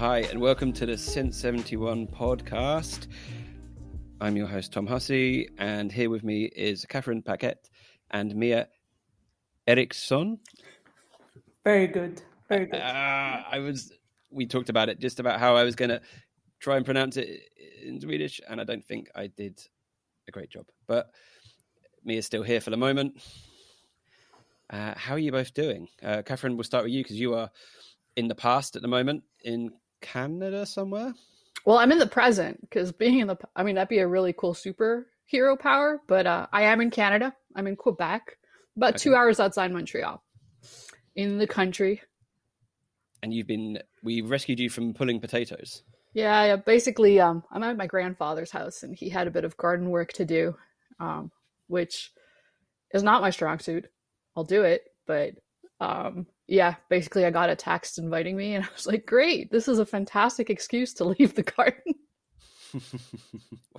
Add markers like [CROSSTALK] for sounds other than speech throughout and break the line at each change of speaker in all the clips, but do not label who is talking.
Hi, and welcome to the Since 71 podcast. I'm your host, Tom Hussey, and here with me is Catherine Paquette and Mia Eriksson.
Very good. Very good.
Uh, I was, we talked about it just about how I was going to try and pronounce it in Swedish, and I don't think I did a great job. But Mia's still here for the moment. Uh, how are you both doing? Uh, Catherine, we'll start with you because you are in the past at the moment in Canada somewhere.
Well, I'm in the present because being in the, I mean, that'd be a really cool superhero power, but uh, I am in Canada. I'm in Quebec, about two hours outside Montreal, in the country.
And you've been, we rescued you from pulling potatoes.
Yeah, yeah. Basically, um, I'm at my grandfather's house, and he had a bit of garden work to do, um, which is not my strong suit. I'll do it, but um, yeah, basically, I got a text inviting me, and I was like, "Great, this is a fantastic excuse to [LAUGHS] leave the garden." [LAUGHS]
well,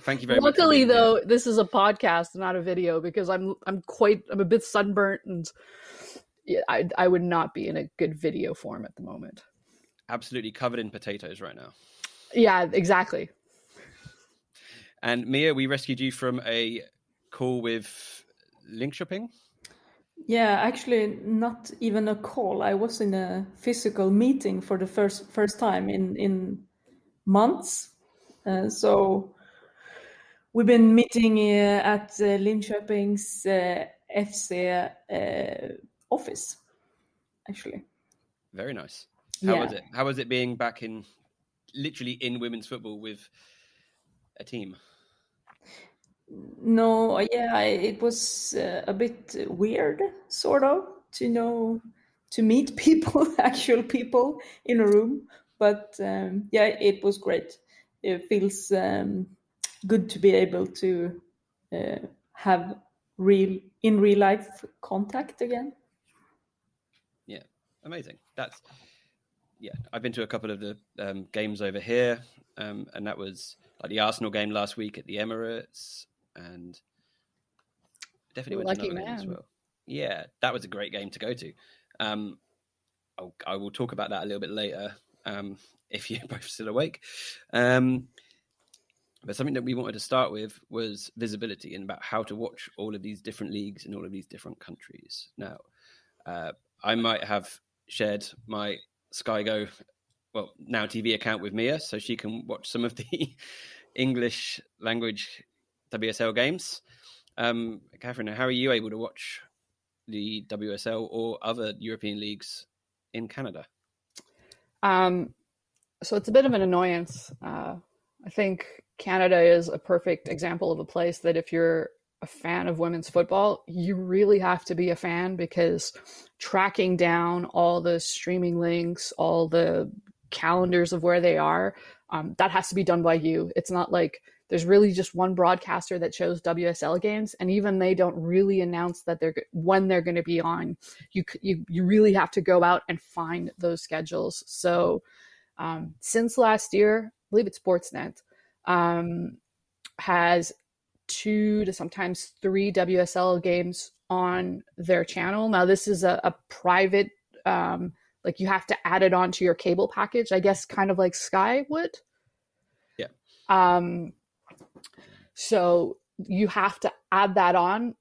thank you very much.
Luckily,
being here.
though, this is a podcast, not a video, because I'm I'm quite I'm a bit sunburnt, and yeah, I I would not be in a good video form at the moment.
absolutely covered in potatoes right now.
Yeah, exactly.
And Mia, we rescued you from a call with Linköping.
Yeah, actually, not even a call. I was in a physical meeting for the first first time in in months. Uh, so we've been meeting uh, at uh, Linköping's uh, FC uh, office, actually.
Very nice. How was it? How was it being back in, literally in women's football with a team?
No, yeah, it was uh, a bit weird, sort of, to know to meet [LAUGHS] people, actual people in a room. But um, yeah, it was great. It feels um, good to be able to uh, have real in real life contact again.
Yeah, amazing. That's yeah. I've been to a couple of the um, games over here, um, and that was like the Arsenal game last week at the Emirates, and definitely went to
Lucky
another as well. Yeah, that was a great game to go to. Um, I'll, I will talk about that a little bit later um, [LAUGHS] if you're both still awake. Um, but something that we wanted to start with was visibility and about how to watch all of these different leagues in all of these different countries. Now, uh, I might have shared my Sky Go, well, now TV account with Mia, so she can watch some of the [LAUGHS] English language WSL games. Um, Catherine, how are you able to watch the WSL or other European leagues in Canada?
Um, so it's a bit of an annoyance. Uh, I think Canada is a perfect example of a place that if you're a fan of women's football, you really have to be a fan because tracking down all the streaming links, all the calendars of where they are, um, that has to be done by you. It's not like there's really just one broadcaster that shows WSL games, and even they don't really announce that they're when they're going to be on. You you you really have to go out and find those schedules. So um, since last year, I believe it's Sportsnet um, has two to sometimes three WSL games on their channel. Now this is a, a private. Um, like you have to add it onto your cable package, I guess, kind of like Sky would.
Yeah.
Um, so you have to add that on.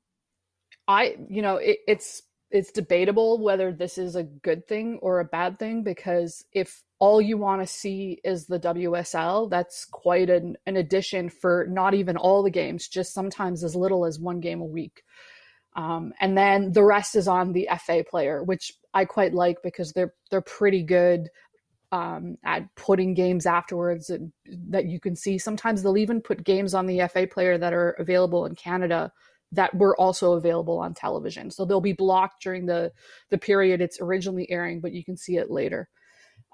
I, you know, it, it's it's debatable whether this is a good thing or a bad thing because if all you want to see is the WSL, that's quite an, an addition for not even all the games, just sometimes as little as one game a week. Um, and then the rest is on the FA player, which I quite like because they're they're pretty good um, at putting games afterwards that you can see. Sometimes they'll even put games on the FA player that are available in Canada that were also available on television. So they'll be blocked during the the period it's originally airing, but you can see it later.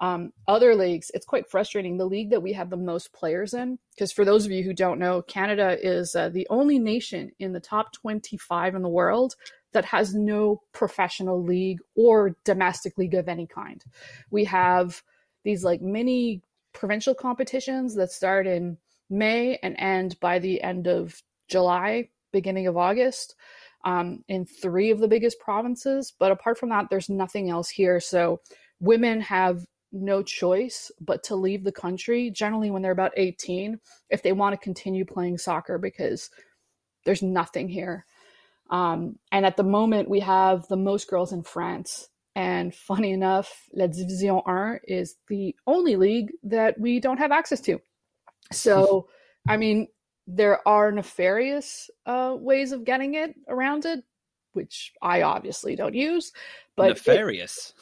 Um, other leagues, it's quite frustrating. The league that we have the most players in, because for those of you who don't know, Canada is uh, the only nation in the top 25 in the world that has no professional league or domestic league of any kind. We have these like mini provincial competitions that start in May and end by the end of July, beginning of August, um, in three of the biggest provinces. But apart from that, there's nothing else here. So women have no choice but to leave the country generally when they're about 18 if they want to continue playing soccer because there's nothing here. Um, and at the moment, we have the most girls in France. And funny enough, La Division 1 is the only league that we don't have access to. So, I mean, there are nefarious uh, ways of getting it around it, which I obviously don't use. But
nefarious.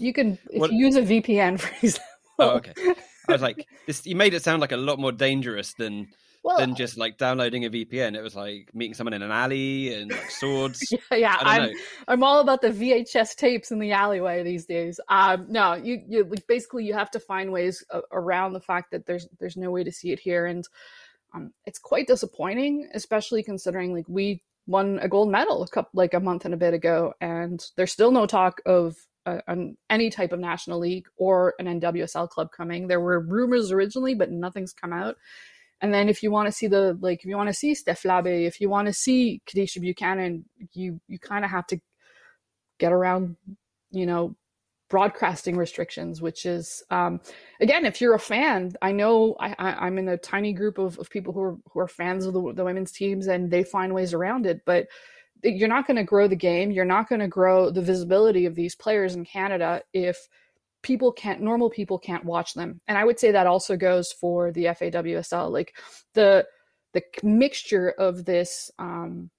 It, you can if what? you use a VPN, [LAUGHS] for example.
Oh, okay. I was like, this. You made it sound like a lot more dangerous than well, than just like downloading a VPN. It was like meeting someone in an alley and like swords. [LAUGHS]
yeah, yeah I'm know. I'm all about the VHS tapes in the alleyway these days. Um, no, you you like basically you have to find ways around the fact that there's there's no way to see it here, and um, it's quite disappointing, especially considering like we won a gold medal a couple like a month and a bit ago, and there's still no talk of uh, an, any type of national league or an NWSL club coming. There were rumors originally, but nothing's come out. And then if you want to see the like if you want to see Steph Labbé, if you want to see Kadeisha Buchanan, you you kind of have to get around, you know, broadcasting restrictions, which is um, again, if you're a fan, I know I, I, am in a tiny group of, of people who are who are fans of the, the women's teams and they find ways around it, but you're not going to grow the game. You're not going to grow the visibility of these players in Canada if people can't normal people can't watch them and i would say that also goes for the fawsl like the the mixture of this um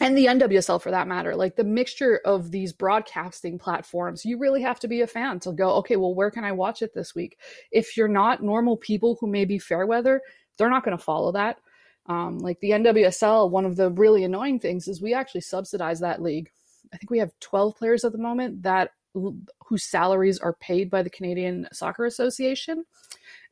and the NWSL for that matter, like the mixture of these broadcasting platforms, you really have to be a fan to go, okay, well, where can I watch it this week? If you're not normal people who may be fair weather, they're not going to follow that. Um, like the NWSL, one of the really annoying things is we actually subsidize that league. I think we have 12 players at the moment that whose salaries are paid by the Canadian Soccer Association.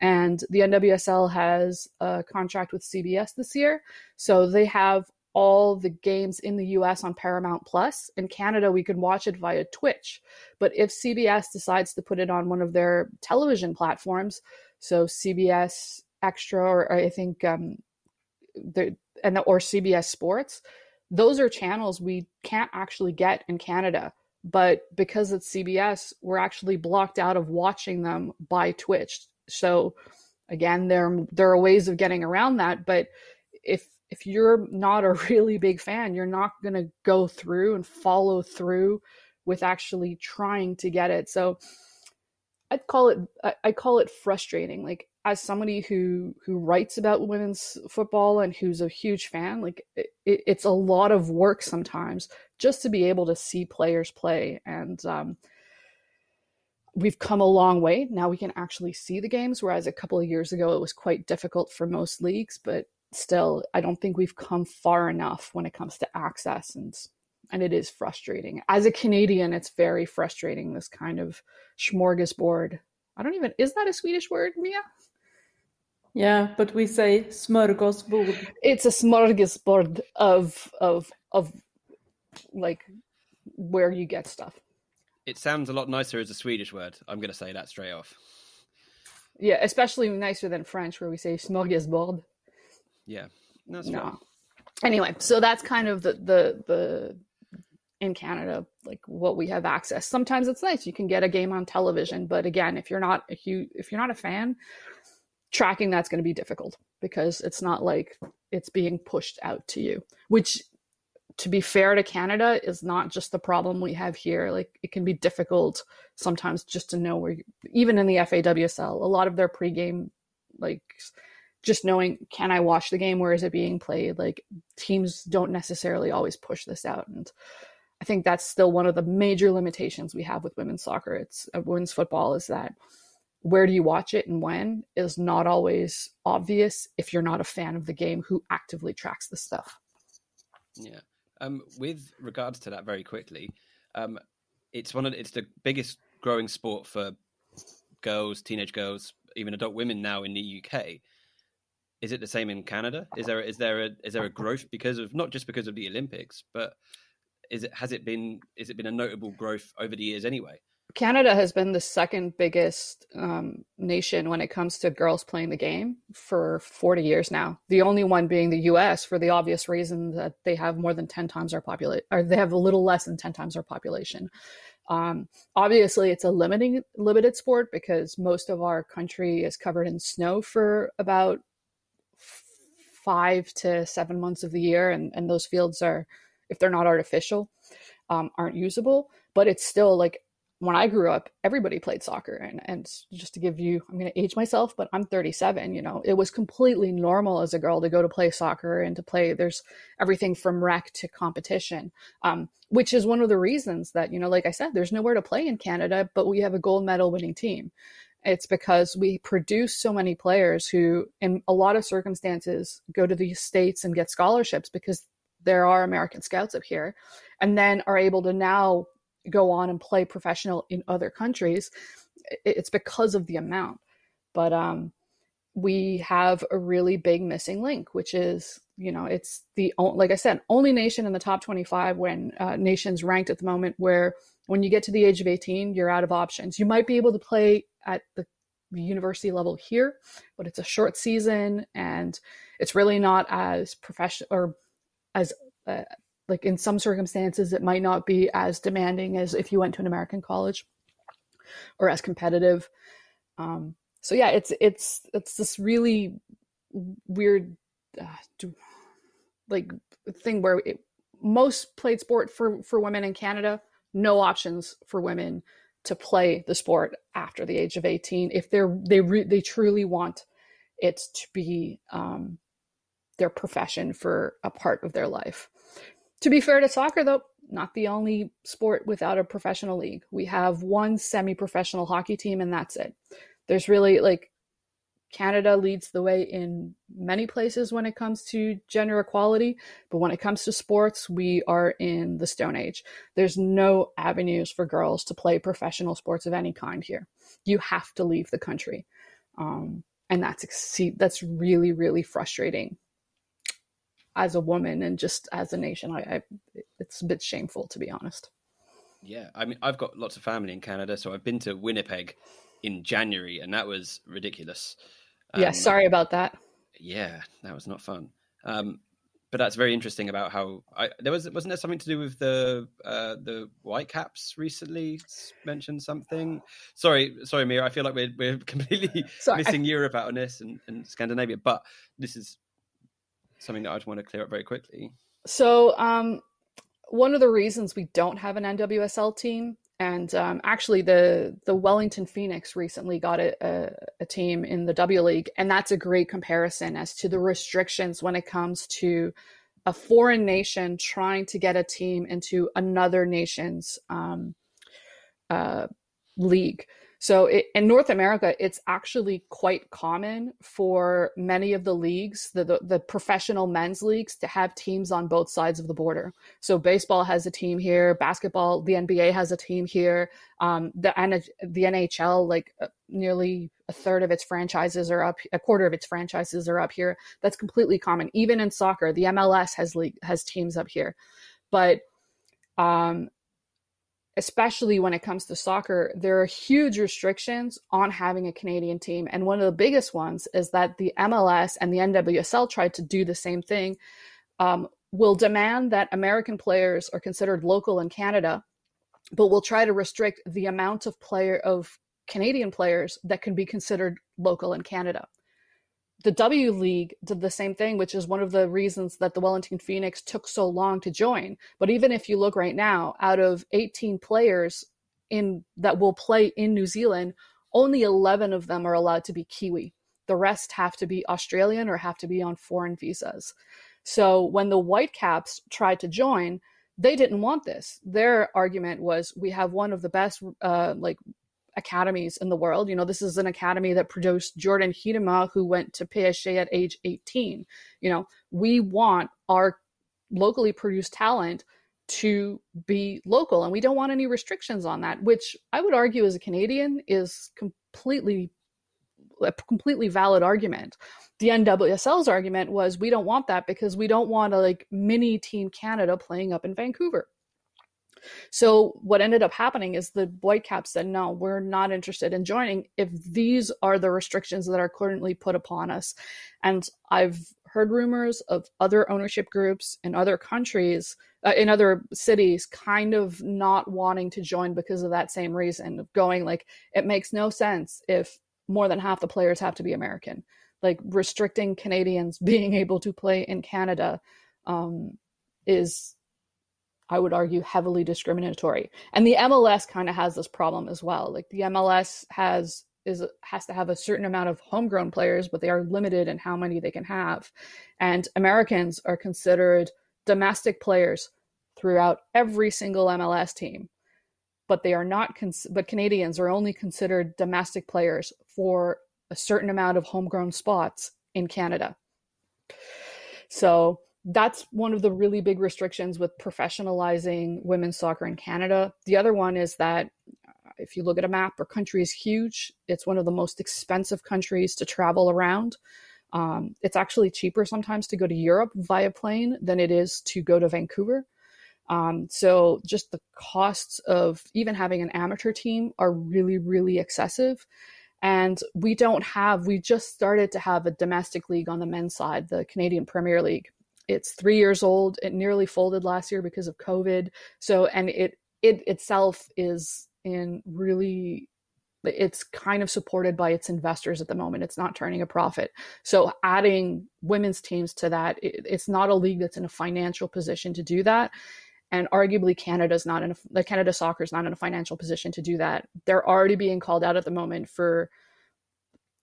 And the NWSL has a contract with CBS this year. So they have all the games in the US on Paramount Plus. In Canada, we can watch it via Twitch. But if CBS decides to put it on one of their television platforms, so CBS Extra, or, I think, um, the, and the, or CBS Sports, those are channels we can't actually get in Canada but because it's CBS, we're actually blocked out of watching them by Twitch. So again, there there are ways of getting around that, but if if you're not a [LAUGHS] really big fan, you're not going to go through and follow through with actually trying to get it. So I'd call it I call it frustrating. Like as somebody who who writes about women's football and who's a huge fan like it, it's a lot of work sometimes just to be able to see players play. And um, we've come a long way. Now we can actually see the games whereas a couple of years ago it was quite difficult for most leagues but still i don't think we've come far enough when it comes to access and and it is frustrating. As a canadian it's very frustrating this kind of smorgasbord. I don't even is that a Swedish word, Mia?
Yeah, but we say smörgåsbord.
It's a smorgasbord of of of like where you get stuff.
It sounds a lot nicer as a Swedish word. I'm going to say that straight off.
Yeah, especially nicer than French, where we say smorgasbord.
Yeah, that's no. Fine.
Anyway, so that's kind of the the the in Canada, like what we have access. Sometimes it's nice you can get a game on television, but again, if you're not a huge, if you're not a fan, tracking that's going to be difficult because it's not like it's being pushed out to you which to be fair to Canada is not just the problem we have here. Like it can be difficult sometimes just to know where, you, even in the FAWSL, a lot of their pregame, like just knowing can I watch the game? Where is it being played? Like teams don't necessarily always push this out, and I think that's still one of the major limitations we have with women's soccer. It's uh, women's football is that where do you watch it and when is not always obvious if you're not a fan of the game who actively tracks the stuff.
Yeah. Um, with regards to that, very quickly, um, it's one of it's the biggest growing sport for girls, teenage girls, even adult women now in the UK. Is it the same in Canada? Is there is there a is there a growth because of not just because of the Olympics, but is it has it been is it been a notable growth over the years anyway?
Canada has been the second biggest um, nation when it comes to girls playing the game for 40 years now. The only one being the U.S. for the obvious reason that they have more than 10 times our population, or they have a little less than 10 times our population. Um, obviously, it's a limiting limited sport because most of our country is covered in snow for about five to seven months of the year, and, and those fields are, if they're not artificial, um, aren't usable. But it's still like when I grew up, everybody played soccer. And, and just to give you, I'm going to age myself, but I'm 37. You know, it was completely normal as a girl to go to play soccer and to play. There's everything from rec to competition, um, which is one of the reasons that, you know, like I said, there's nowhere to play in Canada, but we have a gold medal winning team. It's because we produce so many players who, in a lot of circumstances, go to the States and get scholarships because there are American scouts up here and then are able to now go on and play professional in other countries it's because of the amount. But um we have a really big missing link which is you know it's the like i said only nation in the top 25 when uh, nations ranked at the moment where when you get to the age of 18 you're out of options. You might be able to play at the university level here but it's a short season and it's really not as professional or as uh, like in some circumstances it might not be as demanding as if you went to an american college or as competitive. Um, so yeah it's it's it's this really weird uh, like thing where it, most played sport for for women in canada no options for women to play the sport after the age of 18 if they're they re, they truly want it to be um, their profession for a part of their life to be fair to soccer, though, not the only sport without a professional league. We have one semi professional hockey team, and that's it. There's really like Canada leads the way in many places when it comes to gender equality, but when it comes to sports, we are in the Stone Age. There's no avenues for girls to play professional sports of any kind here. You have to leave the country, um, and that's that's really really frustrating as a woman and just as a nation. I, I it's a bit shameful to be honest.
Yeah, I mean, I've got lots of family in Canada, so I've been to Winnipeg in January, and that was ridiculous.
Um, yeah, sorry about that.
Yeah, that was not fun. Um, but that's very interesting about how I, there was wasn't there something to do with the uh, the Whitecaps recently mentioned something. Sorry, sorry, Mira. I feel like we're we're [LAUGHS] completely sorry. missing Europe out on this and, and Scandinavia, but this is something that I just want to clear up very quickly.
So, um, one of the reasons we don't have an NWSL team, and um, actually the the Wellington Phoenix recently got a, a, a team in the W League, and that's a great comparison as to the restrictions when it comes to a foreign nation trying to get a team into another nation's um, uh, league. So it, in North America, it's actually quite common for many of the leagues, the, the, the professional men's leagues, to have teams on both sides of the border. So baseball has a team here, basketball, the NBA has a team here, um, the the NHL, like uh, nearly a third of its franchises are up, a quarter of its franchises are up here. That's completely common. Even in soccer, the MLS has league has teams up here, but um, especially when it comes to soccer, there are huge restrictions on having a Canadian team. And one of the biggest ones is that the MLS and the NWSL tried to do the same thing, um, will demand that American players are considered local in Canada, but will try to restrict the amount of player of Canadian players that can be considered local in Canada. The W League did the same thing, which is one of the reasons that the Wellington Phoenix took so long to join. But even if you look right now, out of 18 players in that will play in New Zealand, only 11 of them are allowed to be Kiwi. The rest have to be Australian or have to be on foreign visas. So when the Whitecaps tried to join, they didn't want this. Their argument was we have one of the best uh, like academies in the world. You know, this is an academy that produced Jordyn Huitema, who went to PSG at age 18. You know, we want our locally produced talent to be local and we don't want any restrictions on that, which I would argue as a Canadian is completely a completely valid argument. The NWSL's argument was we don't want that because we don't want a like mini team Canada playing up in Vancouver. So what ended up happening is the Whitecaps said, no, we're not interested in joining if these are the restrictions that are currently put upon us. And I've heard rumors of other ownership groups in other countries, uh, in other cities, kind of not wanting to join because of that same reason of going like, it makes no sense if more than half the players have to be American. Like restricting Canadians [LAUGHS] being able to play in Canada um, is, I would argue, heavily discriminatory. And the MLS kind of has this problem as well. Like the MLS has is has to have a certain amount of homegrown players, but they are limited in how many they can have. And Americans are considered domestic players throughout every single MLS team but they are not cons- but Canadians are only considered domestic players for a certain amount of homegrown spots in Canada. So that's one of the really big restrictions with professionalizing women's soccer in Canada. The other one is that uh, if you look at a map, our country is huge. It's one of the most expensive countries to travel around. Um, it's actually cheaper sometimes to go to Europe via plane than it is to go to Vancouver. Um, so just the costs of even having an amateur team are really, really excessive. And we don't have, we just started to have a domestic league on the men's side, the Canadian Premier League. It's three years old. It nearly folded last year because of COVID. So, and it, it itself is in really it's kind of supported by its investors at the moment. It's not turning a profit. So adding women's teams to that, it, it's not a league that's in a financial position to do that and arguably Canada's not in a, the Canada soccer is not in a financial position to do that. They're already being called out at the moment for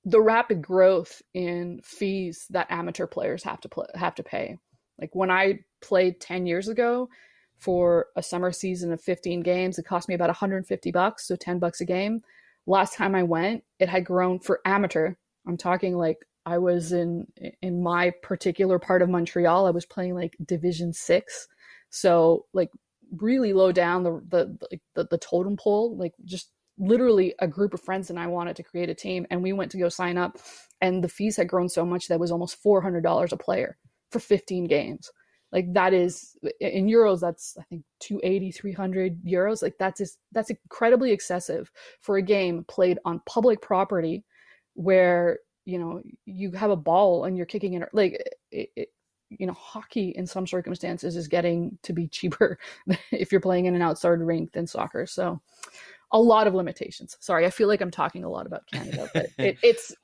the rapid growth in fees that amateur players have to pl- have to pay. Like when I played 10 years ago for a summer season of 15 games, it cost me about 150 bucks, so 10 bucks a game. Last time I went, it had grown for amateur. I'm talking like I was in in my particular part of Montreal, I was playing like Division 6 so like really low down the the the, the totem pole, like just literally a group of friends and I wanted to create a team and we went to go sign up and the fees had grown so much that was almost $400 a player for 15 games. Like that is in euros that's I think 280 300 euros. Like that's just, that's incredibly excessive for a game played on public property where you know you have a ball and you're kicking it like it, it, you know hockey in some circumstances is getting to be [LAUGHS] cheaper if you're playing in an outside rink than soccer. So a lot of limitations. Sorry i feel like i'm talking a lot about canada but it, [LAUGHS] it's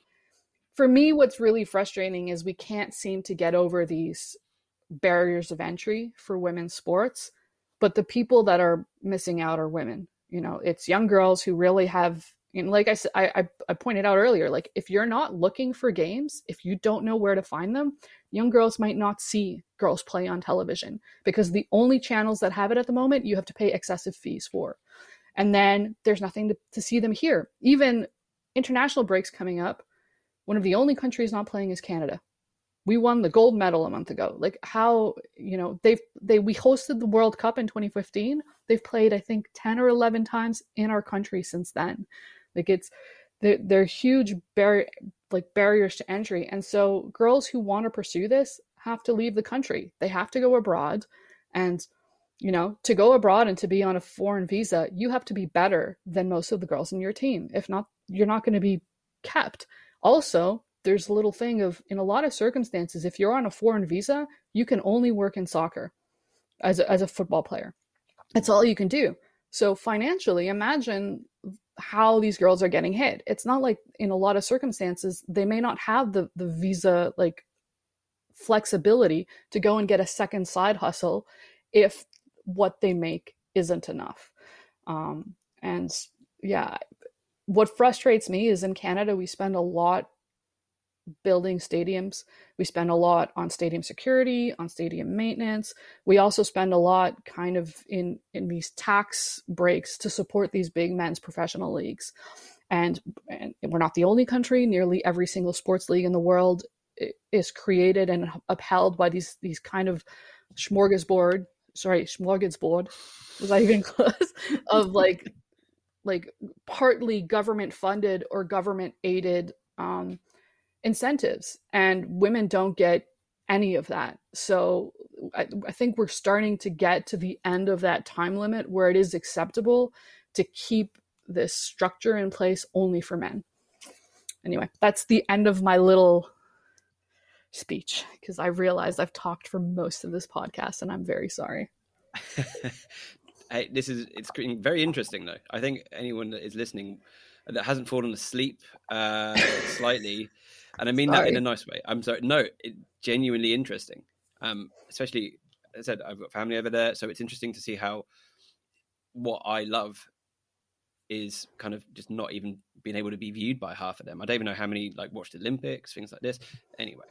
for me what's really frustrating is we can't seem to get over these barriers of entry for women's sports but the people that are missing out are women you know it's young girls who really have and like I said, I, I pointed out earlier, like if you're not looking for games, if you don't know where to find them, young girls might not see girls play on television because the only channels that have it at the moment you have to pay excessive fees for. And then there's nothing to, to see them here. Even international breaks coming up, one of the only countries not playing is Canada. We won the gold medal a month ago. Like how, you know, they've they we hosted the World Cup in 2015. They've played, I think, 10 or 11 times in our country since then. Like it's they're, they're huge bar- like barriers to entry. And so girls who want to pursue this have to leave the country. They have to go abroad and you know, to go abroad and to be on a foreign visa, you have to be better than most of the girls in your team. If not, you're not going to be kept. Also, there's a little thing of in a lot of circumstances, if you're on a foreign visa, you can only work in soccer as a, as a football player. That's all you can do. So financially, imagine how these girls are getting hit. It's not like in a lot of circumstances they may not have the the visa like flexibility to go and get a second side hustle if what they make isn't enough. Um, and yeah, what frustrates me is in Canada we spend a lot building stadiums. We spend a lot on stadium security, on stadium maintenance. We also spend a lot kind of in in these tax breaks to support these big men's professional leagues. And, and we're not the only country. Nearly every single sports league in the world is created and upheld by these these kind of smorgasbord. Sorry, smorgasbord. Was I even [LAUGHS] close? of like like partly government funded or government aided um, incentives and women don't get any of that. So I, I, think we're starting to get to the end of that time limit where it is acceptable to keep this structure in place only for men. Anyway that's the end of my little speech because i realized i've talked for most of this podcast and i'm very sorry [LAUGHS]
hey this is it's very interesting though i think anyone that is listening that hasn't fallen asleep uh, [LAUGHS] slightly and I mean sorry. that in a nice way. I'm sorry. No, it, genuinely interesting. Um, especially, I said, I've got family over there, so it's interesting to see how what I love is kind of just not even being able to be viewed by half of them. I don't even know how many like watched Olympics, things like this. Anyway,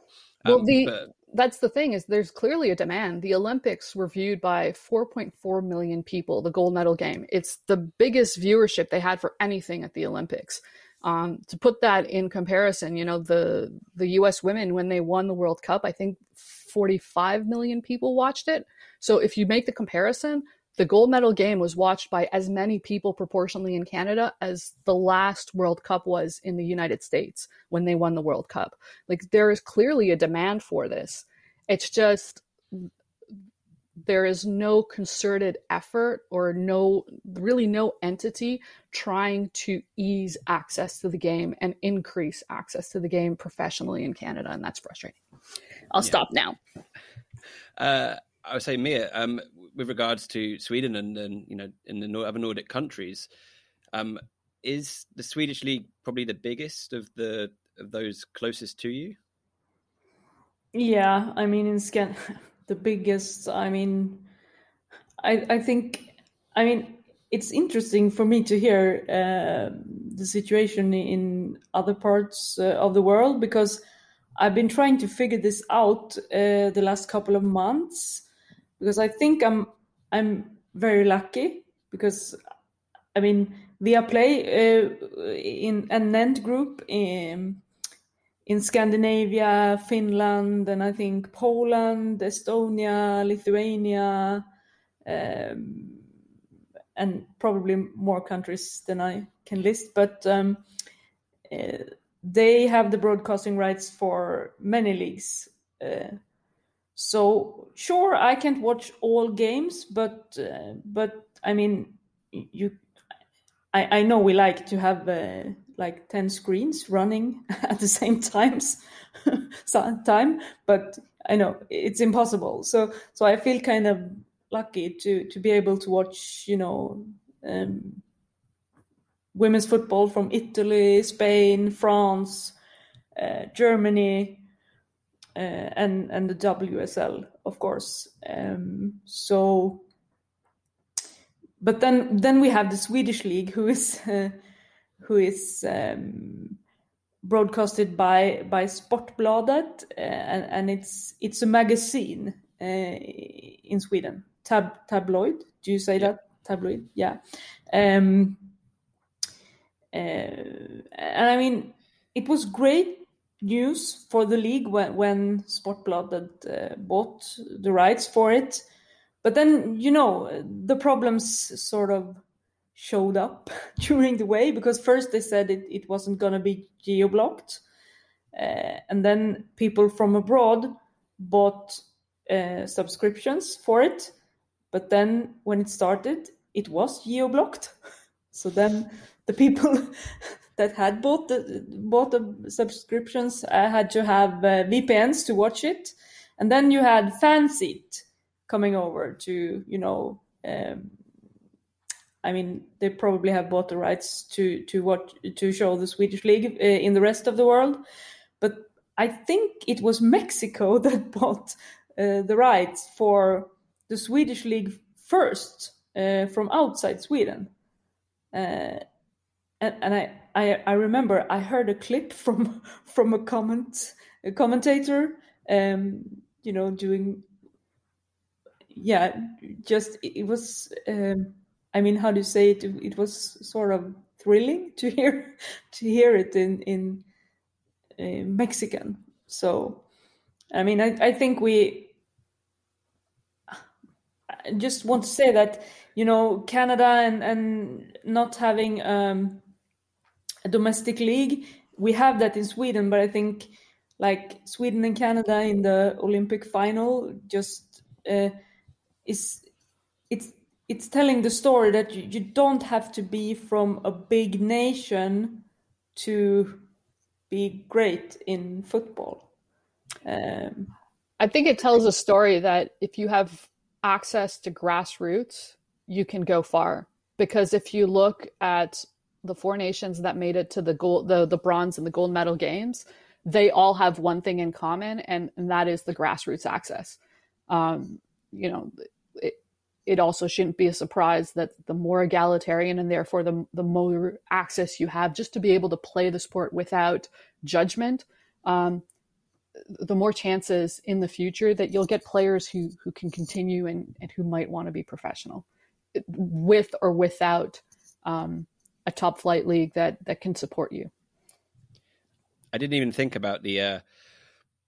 well, um, the but... that's the thing is there's clearly a demand. The Olympics were viewed by 4.4 million people. The gold medal game. It's the biggest viewership they had for anything at the Olympics. Um, to put that in comparison, you know, the the U.S. women when they won the World Cup, I think 45 million people watched it. So if you make the comparison, the gold medal game was watched by as many people proportionally in Canada as the last World Cup was in the United States when they won the World Cup. Like there is clearly a demand for this. It's just there is no concerted effort or no really no entity trying to ease access to the game and increase access to the game professionally in Canada and that's frustrating. I'll yeah. stop now.
Uh, I would say Mia um, with regards to Sweden and, you know in the other Nordic countries um, is the Swedish league probably the biggest of the of those closest to you?
Yeah, I mean in Scan [LAUGHS] the biggest i mean i i think i mean it's interesting for me to hear uh, the situation in other parts uh, of the world because i've been trying to figure this out uh, the last couple of months because i think i'm i'm very lucky because i mean Viaplay uh, in an end group in in Scandinavia, Finland, and I think Poland, Estonia, Lithuania, um, and probably more countries than I can list. But um, uh, they have the broadcasting rights for many leagues. Uh, so sure, I can't watch all games, but uh, but I mean, you, I, I know we like to have uh, like 10 screens running [LAUGHS] at the same times [LAUGHS] time but i know it's impossible. So so i feel kind of lucky to to be able to watch you know um, women's football from italy spain france uh, germany uh, and and the wsl of course um, so but then then we have the swedish league who is [LAUGHS] uh, who is um, broadcasted by by Sportbladet, uh, and, and, it's it's a magazine uh, in Sweden. Tab tabloid. Do you say that tabloid? Yeah. Um, uh, and I mean, it was great news for the league when when Sportbladet uh, bought the rights for it. But then you know the problems sort of showed up [LAUGHS] during the way because first they said it, it wasn't going to be geo blocked uh, and then people from abroad bought uh, subscriptions for it but then when it started it was geo blocked [LAUGHS] so then the people [LAUGHS] that had bought the bought the subscriptions uh, had to have uh, VPNs to watch it and then you had FanSeat coming over to you know um, I mean, they probably have bought the rights to to what to show the Swedish league uh, in the rest of the world, but I think it was Mexico [LAUGHS] that bought uh, the rights for the Swedish league first uh, from outside Sweden. Uh, and, and I, I, I remember I heard a clip [LAUGHS] from from a comment a commentator, um, you know, doing yeah, just it was. Um, I mean, how do you say it? It was sort of thrilling [LAUGHS] to hear to hear it in in uh, Mexican. So, I mean, I, I think we I just want to say that you know Canada and and not having um, a domestic league, we have that in Sweden, but I think like Sweden and Canada in the Olympic final just uh, is it's it's telling the story that you, you don't have to be from a big nation to be great in football. Um,
I think it tells a story that if you have access to grassroots, you can go far. Because if you look at the four nations that made it to the gold, the, the bronze and the gold medal games, they all have one thing in common, and, and that is the grassroots access. Um, you know, it, it also shouldn't be a surprise that the more egalitarian and therefore the, the more access you have just to be able to play the sport without judgment, um, the more chances in the future that you'll get players who, who can continue and, and who might want to be professional with or without um, a top flight league that, that can support you.
I didn't even think about the uh,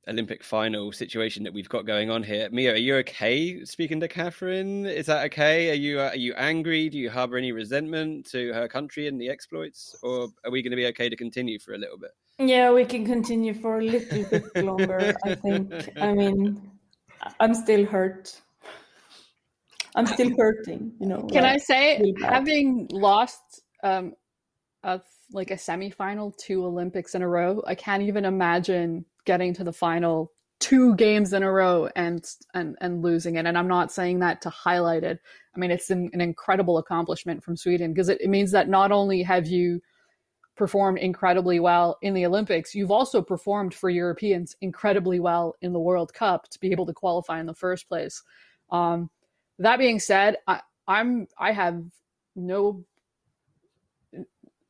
Olympic final situation that we've got going on here. Mia, are you okay speaking to Catherine? Is that okay? Are you uh, are you angry? Do you harbour any resentment to her country and the exploits, or are we going to be okay to continue for a little bit?
Yeah, we can continue for a little bit [LAUGHS] longer. I think. I mean, I'm still hurt. I'm still hurting. You know.
Can like, I say, having lost um, of like a semifinal two Olympics in a row, I can't even imagine getting to the final two games in a row and and and losing it. And I'm not saying that to highlight it. I mean, it's an, an incredible accomplishment from Sweden because it, it means that not only have you performed incredibly well in the Olympics, you've also performed for Europeans incredibly well in the World Cup to be able to qualify in the first place. Um, that being said, I, I'm I have no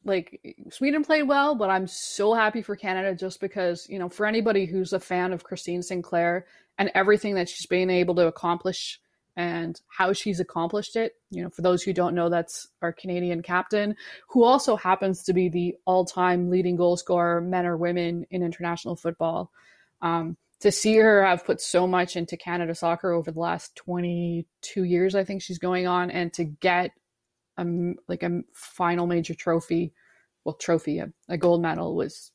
like Sweden played well, but I'm so happy for Canada just because, you know, for anybody who's a fan of Christine Sinclair and everything that she's been able to accomplish and how she's accomplished it, you know, for those who don't know, that's our Canadian captain, who also happens to be the all time leading goal scorer, men or women, in international football. Um, to see her have put so much into Canada soccer over the last 22 years, I think she's going on, and to get a like a final major trophy, well, trophy, a, a gold medal was.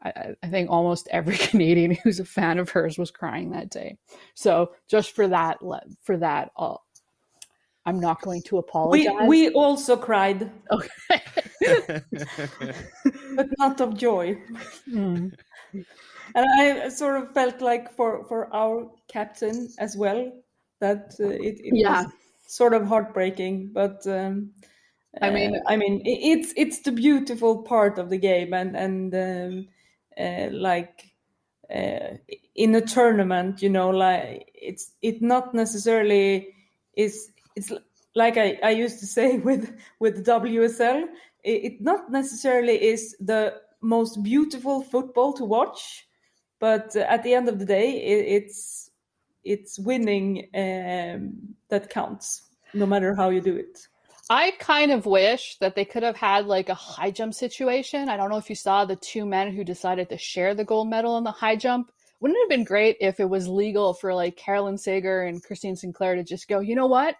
I, I, think almost every [LAUGHS] Canadian who's a fan of hers was crying that day. So just for that, for that, I'll, I'm not going to apologize.
We we also cried.
Okay, [LAUGHS]
but not of joy. Mm. And I sort of felt like for for our captain as well that uh, it, it
yeah.
was sort of heartbreaking, but um,
I mean,
uh, I mean, it's it's the beautiful part of the game, and and um, uh, like uh, in a tournament, you know, like it's it not necessarily is it's like I, I used to say [LAUGHS] with with WSL, it, it not necessarily is the most beautiful football to watch, but at the end of the day, it, it's it's winning um, that counts, no matter how you do it.
I kind of wish that they could have had like a high jump situation. I don't know if you saw the two men who decided to share the gold medal in the high jump. Wouldn't it have been great if it was legal for like Caroline Seger and Christine Sinclair to just go, you know what?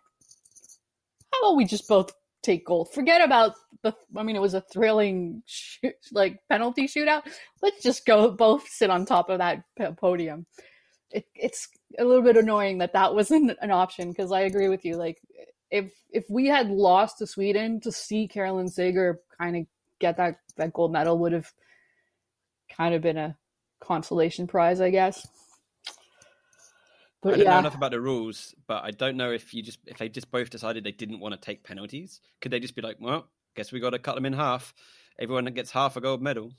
How about we just both take gold? Forget about the, I mean, it was a thrilling shoot, like penalty shootout. Let's just go both sit on top of that podium it, it's a little bit annoying that that wasn't [LAUGHS] an option because I agree with you. Like if if we had lost to Sweden, to see Caroline Seger kind of get that that gold medal would have kind of been a consolation prize, I guess. But
I don't know
yeah,
enough about the rules, but I don't know if you just if they just both decided they didn't want to take penalties, could they just be like, well, guess we got to cut them in half. Everyone gets half a gold medal.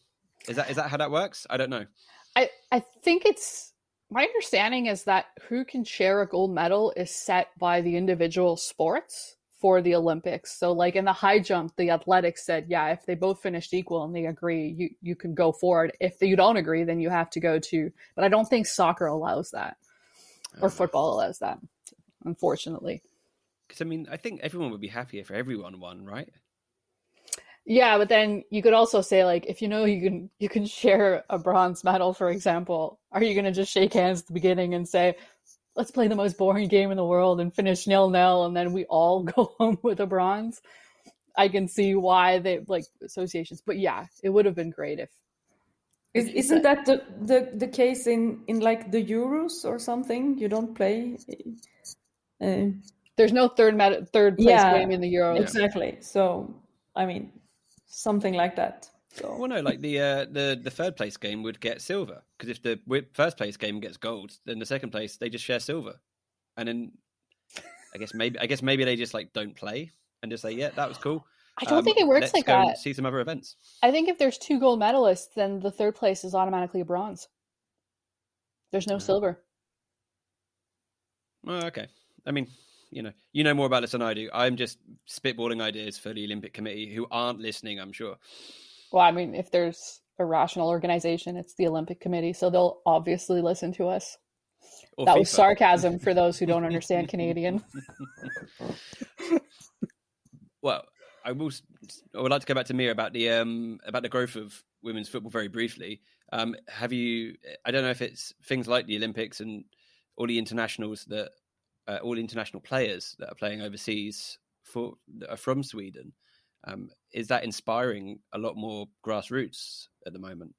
Is that is that how that works? I don't know.
I I think it's my understanding is that who can share a gold medal is set by the individual sports for the Olympics. So like in the high jump, the athletics said, yeah, if they both finished equal and they agree, you you can go forward. If you don't agree, then you have to go to. But I don't think soccer allows that, or
Uh,
football allows that. Unfortunately,
Because I mean, I think everyone would be happy if everyone won, right?
Yeah. But then you could also say like, if you know you can you can share a bronze medal, for example, are you going to just shake hands at the beginning and say? Let's play the most boring game in the world and finish nil nil, and then we all [LAUGHS] go home with a bronze. I can see why they like associations, but yeah, it would have been great if
Is, isn't that the, the, the case in, in like the Euros or something? You don't play. Uh,
there's no third med- third place
Yeah,
game in the Euros.
Exactly. So, I mean, something like that. So,
Well, no, like the uh, the the third place game would get silver because if the first place game gets gold, then the second place they just share silver, and then I guess maybe I guess maybe they just like don't play and just say yeah that was cool.
I don't
Um,
think it works like that.
See some other events.
I think if there's two gold medalists, then the third place is automatically a bronze. There's no
Ah.
silver.
Oh, okay. I mean, you know, you know more about this than I do. I'm just spitballing ideas for the Olympic Committee who aren't listening. I'm sure.
Well, I mean, if there's a rational organization, it's the Olympic Committee, so they'll obviously listen to us.
Or
that was sarcasm for those who don't [LAUGHS] understand Canadian. [LAUGHS]
Well, I will. I would like to go back to Mia about the um about the growth of women's football very briefly. Um, have you? I don't know if it's things like the Olympics and all the internationals that uh, all international players that are playing overseas for are from Sweden. Um, is that inspiring a lot more grassroots at the moment?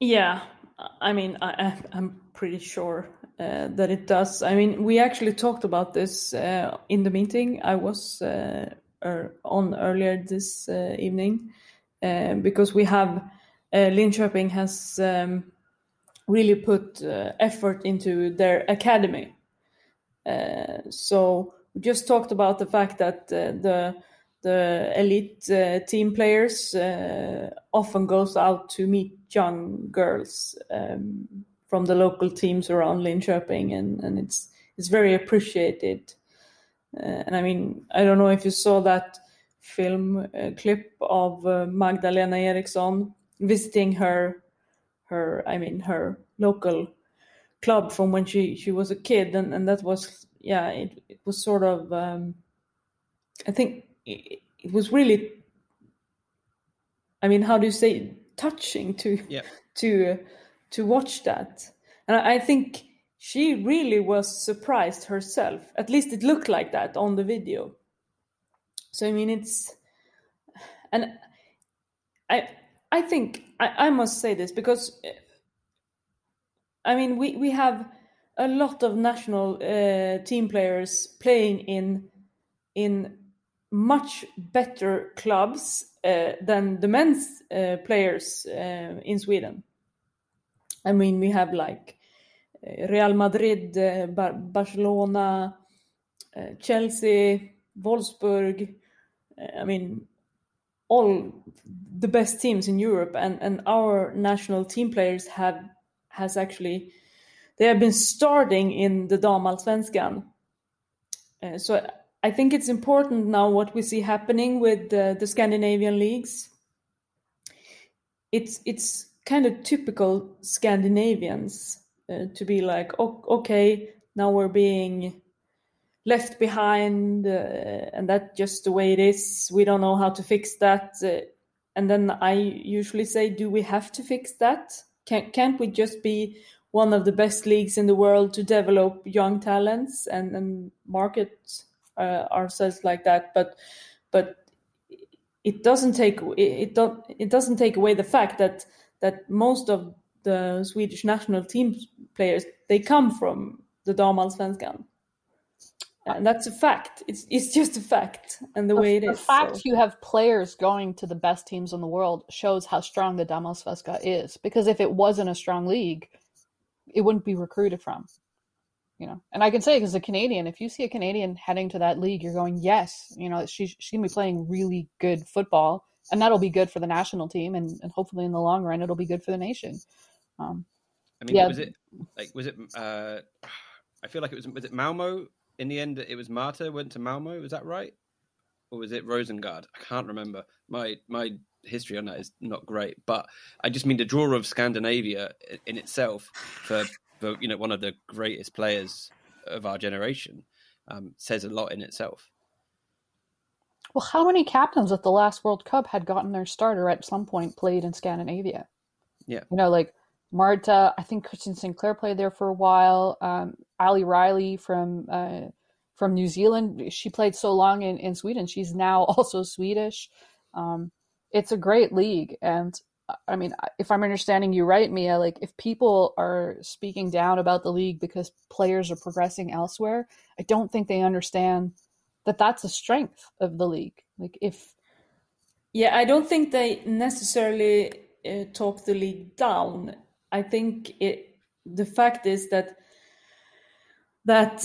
yeah, I mean, I, I'm pretty sure uh, that it does. I mean, we actually talked about this uh, in the meeting I was uh, er, on earlier this uh, evening uh, because we have uh, Linköping has um, really put uh, effort into their academy. Uh, so we just talked about the fact that uh, the the elite uh, team players often goes out to meet young girls um, from the local teams around Linköping, and, and it's it's very appreciated. And I mean, I don't know if you saw that film uh, clip of uh, Magdalena Eriksson visiting her her I mean her local club from when she she was a kid, and and that was yeah, it it was sort of um, I think it, it was really I mean, how do you say touching to
Yeah. [LAUGHS]
to to watch that, and I, I think she really was surprised herself. At least it looked like that on the video. So I mean, it's and I I think I, I must say this because I mean we we have a lot of national uh, team players playing in in much better clubs uh, than the men's uh, players uh, in Sweden. I mean, we have like uh, Real Madrid, uh, Bar- Barcelona, Chelsea, Wolfsburg. I mean, all the best teams in Europe, and and our national team players have has actually they have been starting in the Damallsvenskan. Uh, so I think it's important now what we see happening with the, the Scandinavian leagues. It's it's kind of typical Scandinavians uh, to be like, oh, okay, now we're being left behind, uh, and that's just the way it is. We don't know how to fix that. Uh, and then I usually say, do we have to fix that? Can, can't we just be one of the best leagues in the world to develop young talents and, and market uh, ourselves like that? But but it doesn't take it, don't it doesn't take away the fact that that most of the Swedish national team players they come from the Damallsvenskan. And that's a fact. It's it's just a fact, and the, way it
the
is.
fact
so-
you have players going to the best teams in the world shows how strong the Damallsvenskan is. Because if it wasn't a strong league, it wouldn't be recruited from. you know, and I can say because a Canadian, if you see a Canadian heading to that league, you're going, yes, you know, she's she's gonna be playing really good football, and that'll be good for the national team, and, and hopefully in the long run, it'll be good for the nation. Um,
I mean, yeah. was it like was it? Uh, I feel like it was was it Malmo in the end. It was Marta went to Malmo. Was that right? Or was it Rosengard? I can't remember. My my history on that is not great, but I just mean the draw of Scandinavia in itself for for you know one of the greatest players of our generation um, says a lot in itself.
Well, how many captains at the last World Cup had gotten their starter at some point played in Scandinavia?
Yeah,
you know, like Marta. I think Christine Sinclair played there for a while. Um, Ali Riley from uh, from New Zealand. She played so long in, in Sweden. She's now [LAUGHS] also Swedish. Um, it's a great league, and I mean, if I'm understanding you right, Mia, like if people are speaking down about the league because players are progressing elsewhere, I don't think they understand that that's a strength of the league. Like if
yeah, I don't think they necessarily uh, talk the league down. I think it the fact is that that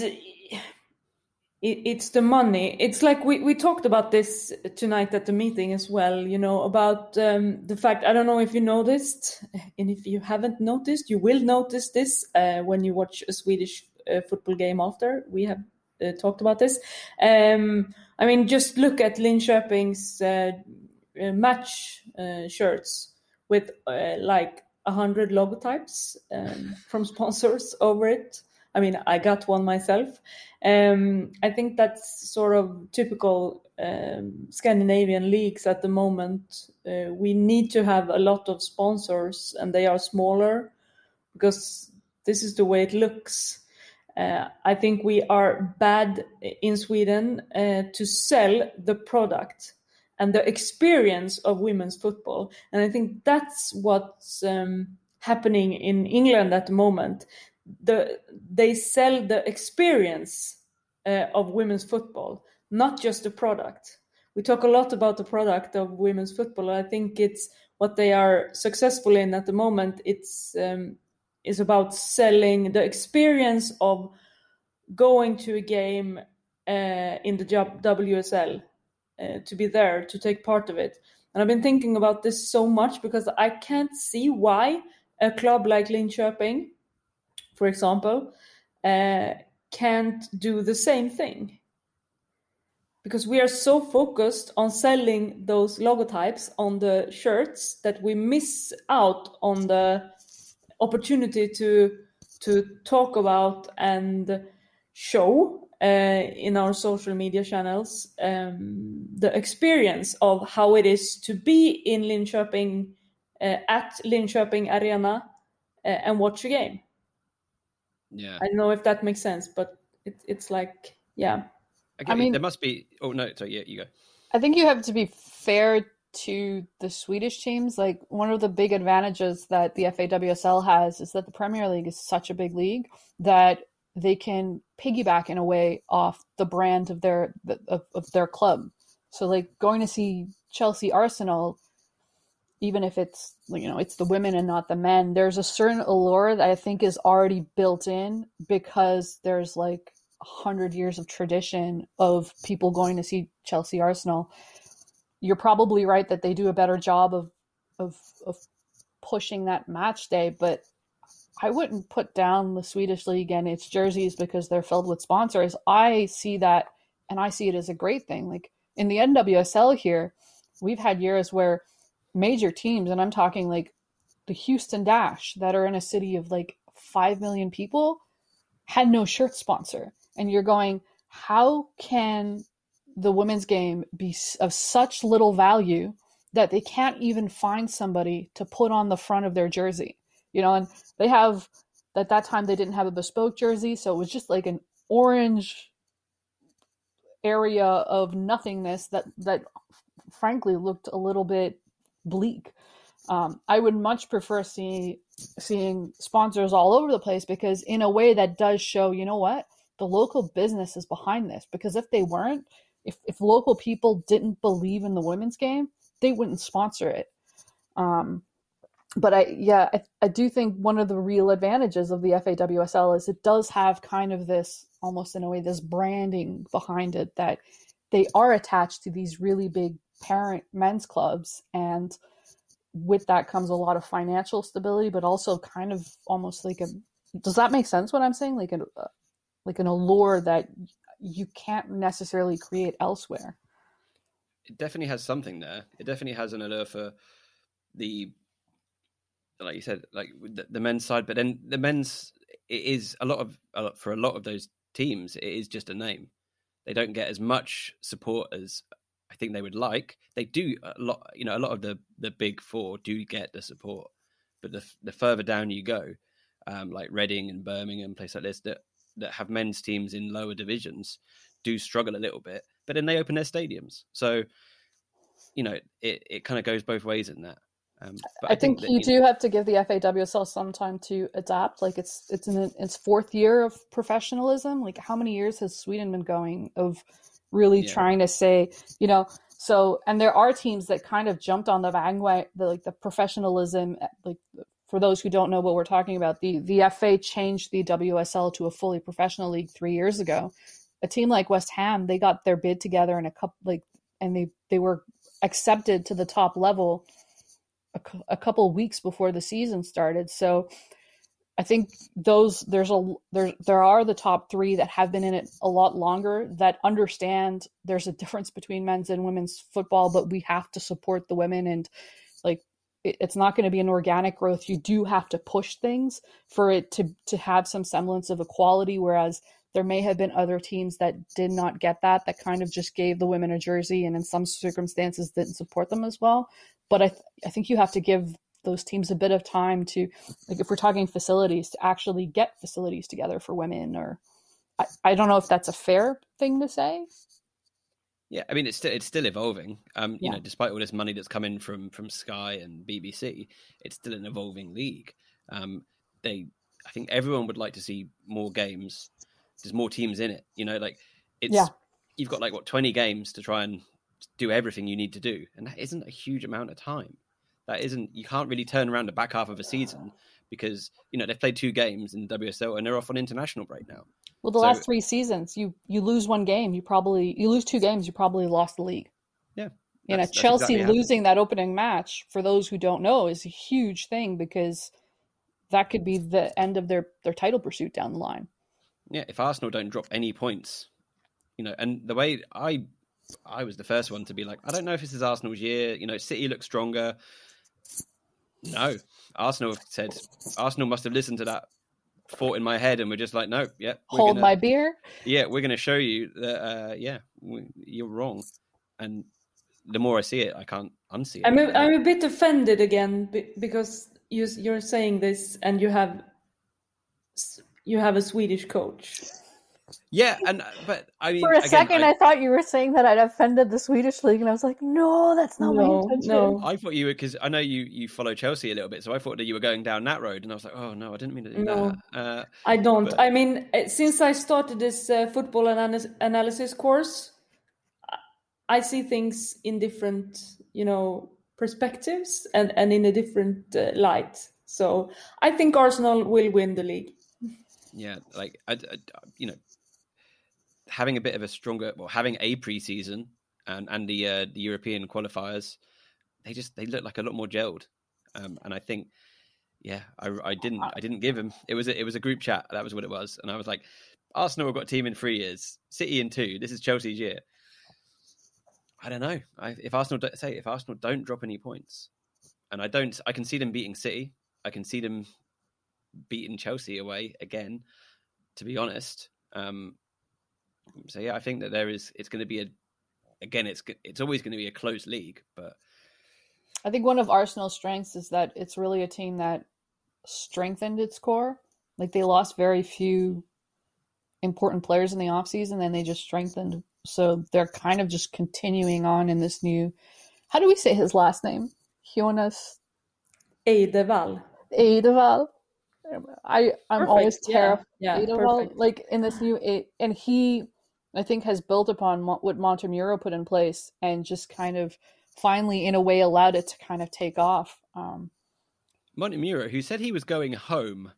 it, it's the money. It's like we, we talked about this tonight at the meeting as well, you know, about um, the fact, I don't know if you noticed, and if you haven't noticed, you will notice this uh, when you watch a Swedish uh, football game after. We have uh, talked about this. Um, I mean, just look at Linköping's uh, uh, match uh, shirts with like a hundred logotypes um, from sponsors [LAUGHS] over it. I mean, I got one myself. Um, I think that's sort of typical um, Scandinavian leagues at the moment. Uh, we need to have a lot of sponsors, and they are smaller because this is the way it looks. Uh, I think we are bad in Sweden uh, to sell the product and the experience of women's football, and I think that's what's um, happening in England at the moment the they sell the experience uh, of women's football, not just the product. We talk a lot about the product of women's football. I think it's what they are successful in at the moment. It's um, is about selling the experience of going to a game uh, in the WSL uh, to be there to take part of it. And I've been thinking about this so much because I can't see why a club like Linköping for example, uh, can't do the same thing. Because we are so focused on selling those logotypes on the shirts that we miss out on the opportunity to to talk about and show uh, in our social media channels um, the experience of how it is to be in Linköping uh, at Linköping Arena uh, and watch a game.
Yeah.
I don't know if that makes sense, but it, it's like, yeah.
Okay, I mean, there must be. Oh no, sorry. Yeah, you go.
I think you have to be fair to the Swedish teams. Like one of the big advantages that the FAWSL has is that the Premier League is such a big league that they can piggyback in a way off the brand of their of, of their club. So like going to see Chelsea Arsenal even if it's you know it's the women and not the men there's a certain allure that i think is already built in because there's like a hundred years of tradition of people going to see chelsea arsenal you're probably right that they do a better job of of of pushing that match day but i wouldn't put down the swedish league and its jerseys because they're filled with sponsors i see that and i see it as a great thing like in the nwsl here we've had years where major teams, and I'm talking like the Houston Dash that are in a city of like 5 million people, had no shirt sponsor. And you're going, how can the women's game be of such little value that they can't even find somebody to put on the front of their jersey? You know, and they have at that time they didn't have a bespoke jersey, so it was just like an orange area of nothingness that that frankly looked a little bit bleak. Um, I would much prefer seeing seeing sponsors all over the place because in a way that does show, you know what, the local business is behind this. Because if they weren't, if if local people didn't believe in the women's game, they wouldn't sponsor it. Um, but I yeah I, I do think one of the real advantages of the FAWSL is it does have kind of this almost in a way this branding behind it that they are attached to these really big parent men's clubs. And with that comes a lot of financial stability but also kind of almost like a does that make sense what i'm saying? Like an uh, like an allure that you can't necessarily create elsewhere.
It definitely has something there. It definitely has an allure for the like you said like the, the men's side but then the men's it is a lot of a lot, for a lot of those teams it is just a name they don't get as much support as I think they would like. They do a lot, you know, a lot of the the big four do get the support, but the the further down you go, um, like Reading and Birmingham, places like this that that have men's teams in lower divisions, do struggle a little bit. But then they open their stadiums, so you know it it kind of goes both ways in that.
Um, I, I, think, think that, you, you do know, have to give the FAWSL some time to adapt. Like it's it's in its fourth year of professionalism. Like how many years has Sweden been going of really yeah. trying to say, you know, so and there are teams that kind of jumped on the bandwagon, the like the professionalism. Like for those who don't know what we're talking about, the the FA changed the WSL to a fully professional league three years ago. A team like West Ham, they got their bid together in a couple like, and they they were accepted to the top level a, a couple weeks before the season started. So I think those there's a there there are the top three that have been in it a lot longer that understand there's a difference between men's and women's football, but we have to support the women and like it, it's not going to be an organic growth. You do have to push things for it to to have some semblance of equality. Whereas there may have been other teams that did not get that, that kind of just gave the women a jersey and in some circumstances didn't support them as well. But I, th- I think you have to give those teams a bit of time to, like, if we're talking facilities, to actually get facilities together for women. Or I, I don't know if that's a fair thing to say.
Yeah, I mean it's still it's still evolving. Um, you yeah. know, despite all this money that's coming from from Sky and BBC, it's still an evolving league. Um, they, I think everyone would like to see more games. There's more teams in it. You know, like it's yeah. you've got like what 20 games to try and do everything you need to do, and that isn't a huge amount of time. That isn't you can't really turn around the back half of a season because you know they've played two games in WSL and they're off on international break now.
Well, the so, last three seasons, you you lose one game, you probably you lose two games, you probably lost the league.
Yeah.
You know, Chelsea exactly losing that opening match, for those who don't know, is a huge thing because that could be the end of their their title pursuit down the line.
Yeah, if Arsenal don't drop any points, you know, and the way I I was the first one to be like, I don't know if this is Arsenal's year. You know, City looks stronger. No, Arsenal said Arsenal must have listened to that thought in my head, and we're just like, no, yeah,
hold
gonna,
my beer.
Yeah, we're going to show you that. Uh, yeah, we, you're wrong, and the more I see it, I can't unsee it.
I'm a, I'm a bit offended again because you, you're saying this, and you have you have a Swedish coach.
Yeah, and uh, but I mean,
for a again, second, I, I, thought you were saying that I'd offended the Swedish league, and I was like, no, that's not no, my intention. No,
I thought you were because I know you you follow Chelsea a little bit, so I thought that you were going down that road, and I was like, oh no, I didn't mean to do no, that. Uh,
I don't. But... I mean, eh, since I started this uh, football analysis course, I see things in different, you know, perspectives and and in a different uh, light. So I think Arsenal will win the league.
Yeah, like I, I, you know, having a bit of a stronger, well, having a preseason and and the uh, the European qualifiers, they just they look like a lot more gelled, um, and I think, yeah, I, I didn't I didn't give him. It was a, it was a group chat. That was what it was, and I was like, Arsenal have got a team in three years, City in two. This is Chelsea's year. I don't know. I, if Arsenal say if Arsenal don't drop any points, and I don't, I can see them beating City. I can see them beating Chelsea away again. To be honest, um, so yeah, I think that there is. It's going to be a. Again, it's it's always going to be a close league, but
I think one of Arsenal's strengths is that it's really a team that strengthened its core. Like they lost very few important players in the offseason and they just strengthened. So they're kind of just continuing on in this new how do we say his last name? Jonas
Eidevall.
Eidevall. I I'm perfect. always terrified. Yeah, yeah like in this new and he I think has built upon what Montemurro put in place and just kind of finally, in a way, allowed it to kind of take off. Um,
Montemurro, who said he was going home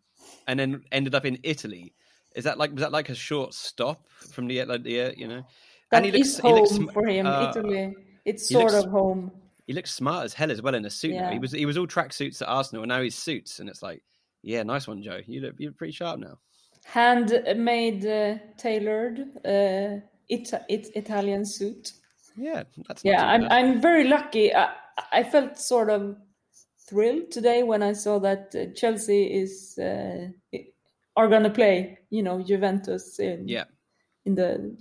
and then ended up in Italy. Is that like was that like a short stop from the like the you know?
That
and he
is
looks he looks
home
sm-
for him.
uh,
Italy. It's sort
looks-
of home.
He looks smart as hell as well in a suit. now. He was he was all track suits at Arsenal, and now he's suits, and it's like, yeah, nice one, Joe. You look you're pretty sharp now.
Handmade, uh, tailored, uh, it, it, Italian suit.
Yeah, that's not
Yeah, I'm
bad.
I'm very lucky. I, I felt sort of thrilled today when I saw that uh, Chelsea is uh, are gonna play. You know, Juventus in
yeah.
in the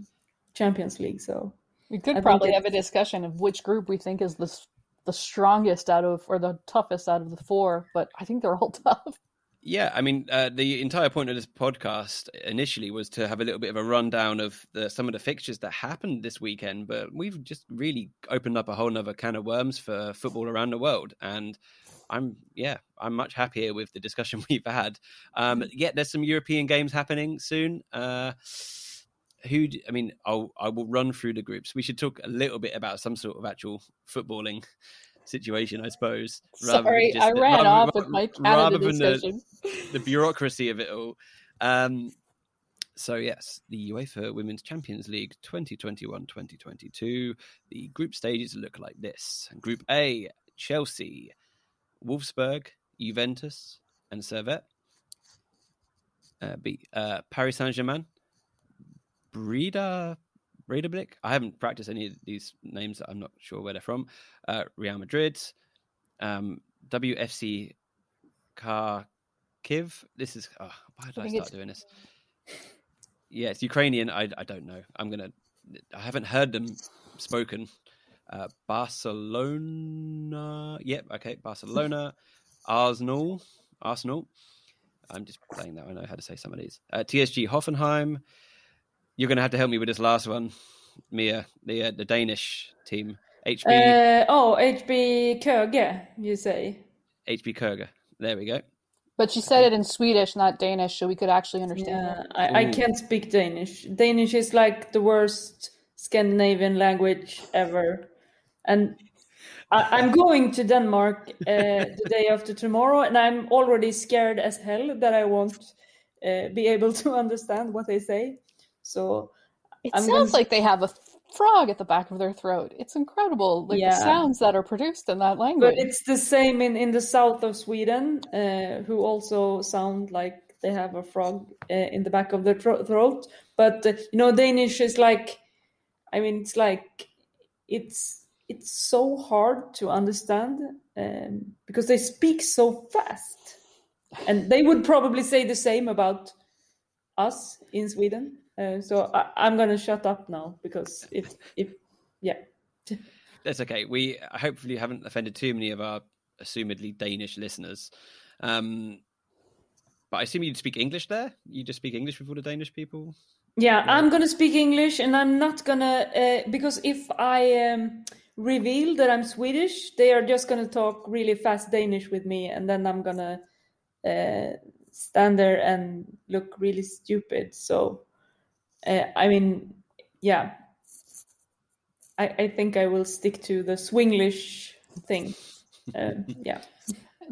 Champions League. So
We could
I
probably have a discussion of which group we think is the the strongest out of or the toughest out of the four, but I think they're all [LAUGHS] tough.
Yeah, I mean, uh, the entire point of this podcast initially was to have a little bit of a rundown of the, some of the fixtures that happened this weekend, but we've just really opened up a whole nother can of worms for football around the world. And I'm, yeah, I'm much happier with the discussion [LAUGHS] we've had. Um, yeah, there's some European games happening soon. Uh, who, I mean, I'll, I will run through the groups. We should talk a little bit about some sort of actual footballing situation, I suppose.
Sorry,
just
I ran
rather-
off with my
rather
Canada
than the-
discussion.
the bureaucracy of it all. Um, so yes, the UEFA Women's Champions League 2021-2022. The group stages look like this: Group A, Chelsea, Wolfsburg, Juventus, and Servette. Uh, B, uh, Paris Saint Germain, Breda, Breda Blick. I haven't practiced any of these names. I'm not sure where they're from. Uh, Real Madrid, um, WFC Kharkiv. This is oh, why did
I
I, start doing this? Yeah, it's Ukrainian. I I don't know. I'm gonna. I haven't heard them spoken. Uh, Barcelona. Yep. Okay. Barcelona. Arsenal. Arsenal. I'm just playing that. I know how to say some of these. Uh, TSG Hoffenheim. You're going to have to help me with this last one, Mia. The uh, the Danish team. HB
uh, oh, HB Köge, you say?
HB Kurger. There we go.
But she said it in Swedish, not Danish, so we could actually understand
Yeah. I, I can't speak Danish. Danish is like the worst Scandinavian language ever. And I, I'm going to Denmark uh, the day [LAUGHS] after tomorrow, and I'm already scared as hell that I won't uh, be able to [LAUGHS] understand what they say. So
It
I'm
sounds
gonna-
like they have a frog at the back of their throat. It's incredible, like
Yeah.
the sounds that are produced in that language.
but it's the same in, in the south of Sweden, uh, who also sound like they have a frog uh, in the back of their thro- throat. But uh, you know, Danish is like, I mean, it's like it's it's so hard to understand um, because they speak so fast, and they would probably say the same about us in Sweden. Uh, so I, I'm gonna shut up now because if if yeah. [LAUGHS]
That's okay. We hopefully haven't offended too many of our assumedly Danish listeners. Um, but I assume you speak English there. You just speak English with all the Danish people.
Yeah, I'm gonna speak English, and I'm not gonna uh, because if I um, reveal that I'm Swedish, they are just gonna talk really fast Danish with me, and then I'm gonna uh, stand there and look really stupid. So, uh, I mean, yeah, I, I think I will stick to the Swinglish thing. Uh, [LAUGHS] yeah.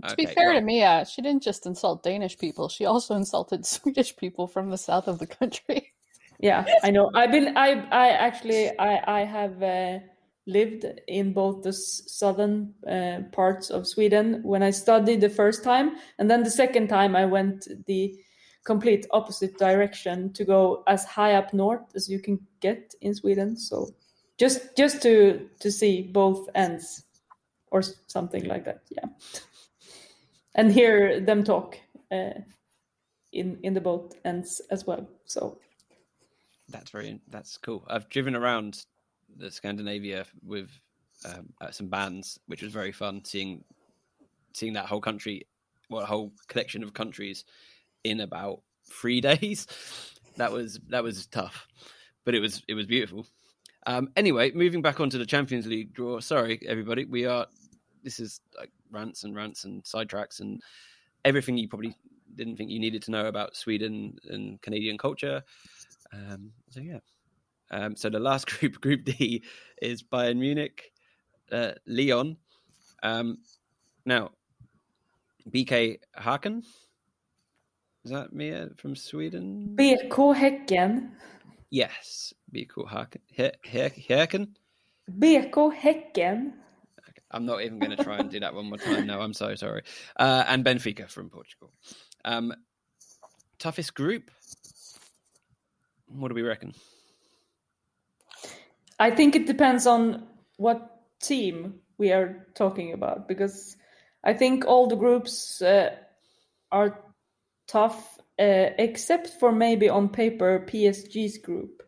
to be fair
well-
to Mia, she didn't just insult Danish people; she also insulted [LAUGHS] Swedish people from the south of the country.
Yeah, [LAUGHS] I know. I've been. I. I actually. I. I have uh, lived in both the s- southern uh, parts of Sweden when I studied the first time, and then the second time I went the complete opposite direction to go as high up north as you can get in Sweden. So just just to to see both ends or something like that. Yeah, [LAUGHS] and hear them talk uh, in in the both ends as well. So.
That's very that's cool. I've driven around the Scandinavia with um, uh, some bands, which was very fun seeing seeing that whole country, well, whole collection of countries in about three [LAUGHS] days. That was that was tough, but it was it was beautiful. Um, anyway, moving back onto the Champions League draw. Sorry, everybody, we are this is like rants and rants and sidetracks and everything you probably didn't think you needed to know about Sweden and Canadian culture. Um, so yeah. Um, so the last [LAUGHS] group, Group D, is Bayern Munich, uh, Lyon. Um, now, BK Haken. Is that Mia from Sweden?
BK Häcken.
Yes, BK Haken. Häcken.
BK Häcken.
I'm not even going to try and do that one more time. No, I'm so sorry. Uh, and Benfica from Portugal. Um, toughest group. What do we reckon?
I think it depends on what team we are talking about because I think all the groups uh, are tough, uh, except for maybe on paper PSG's group.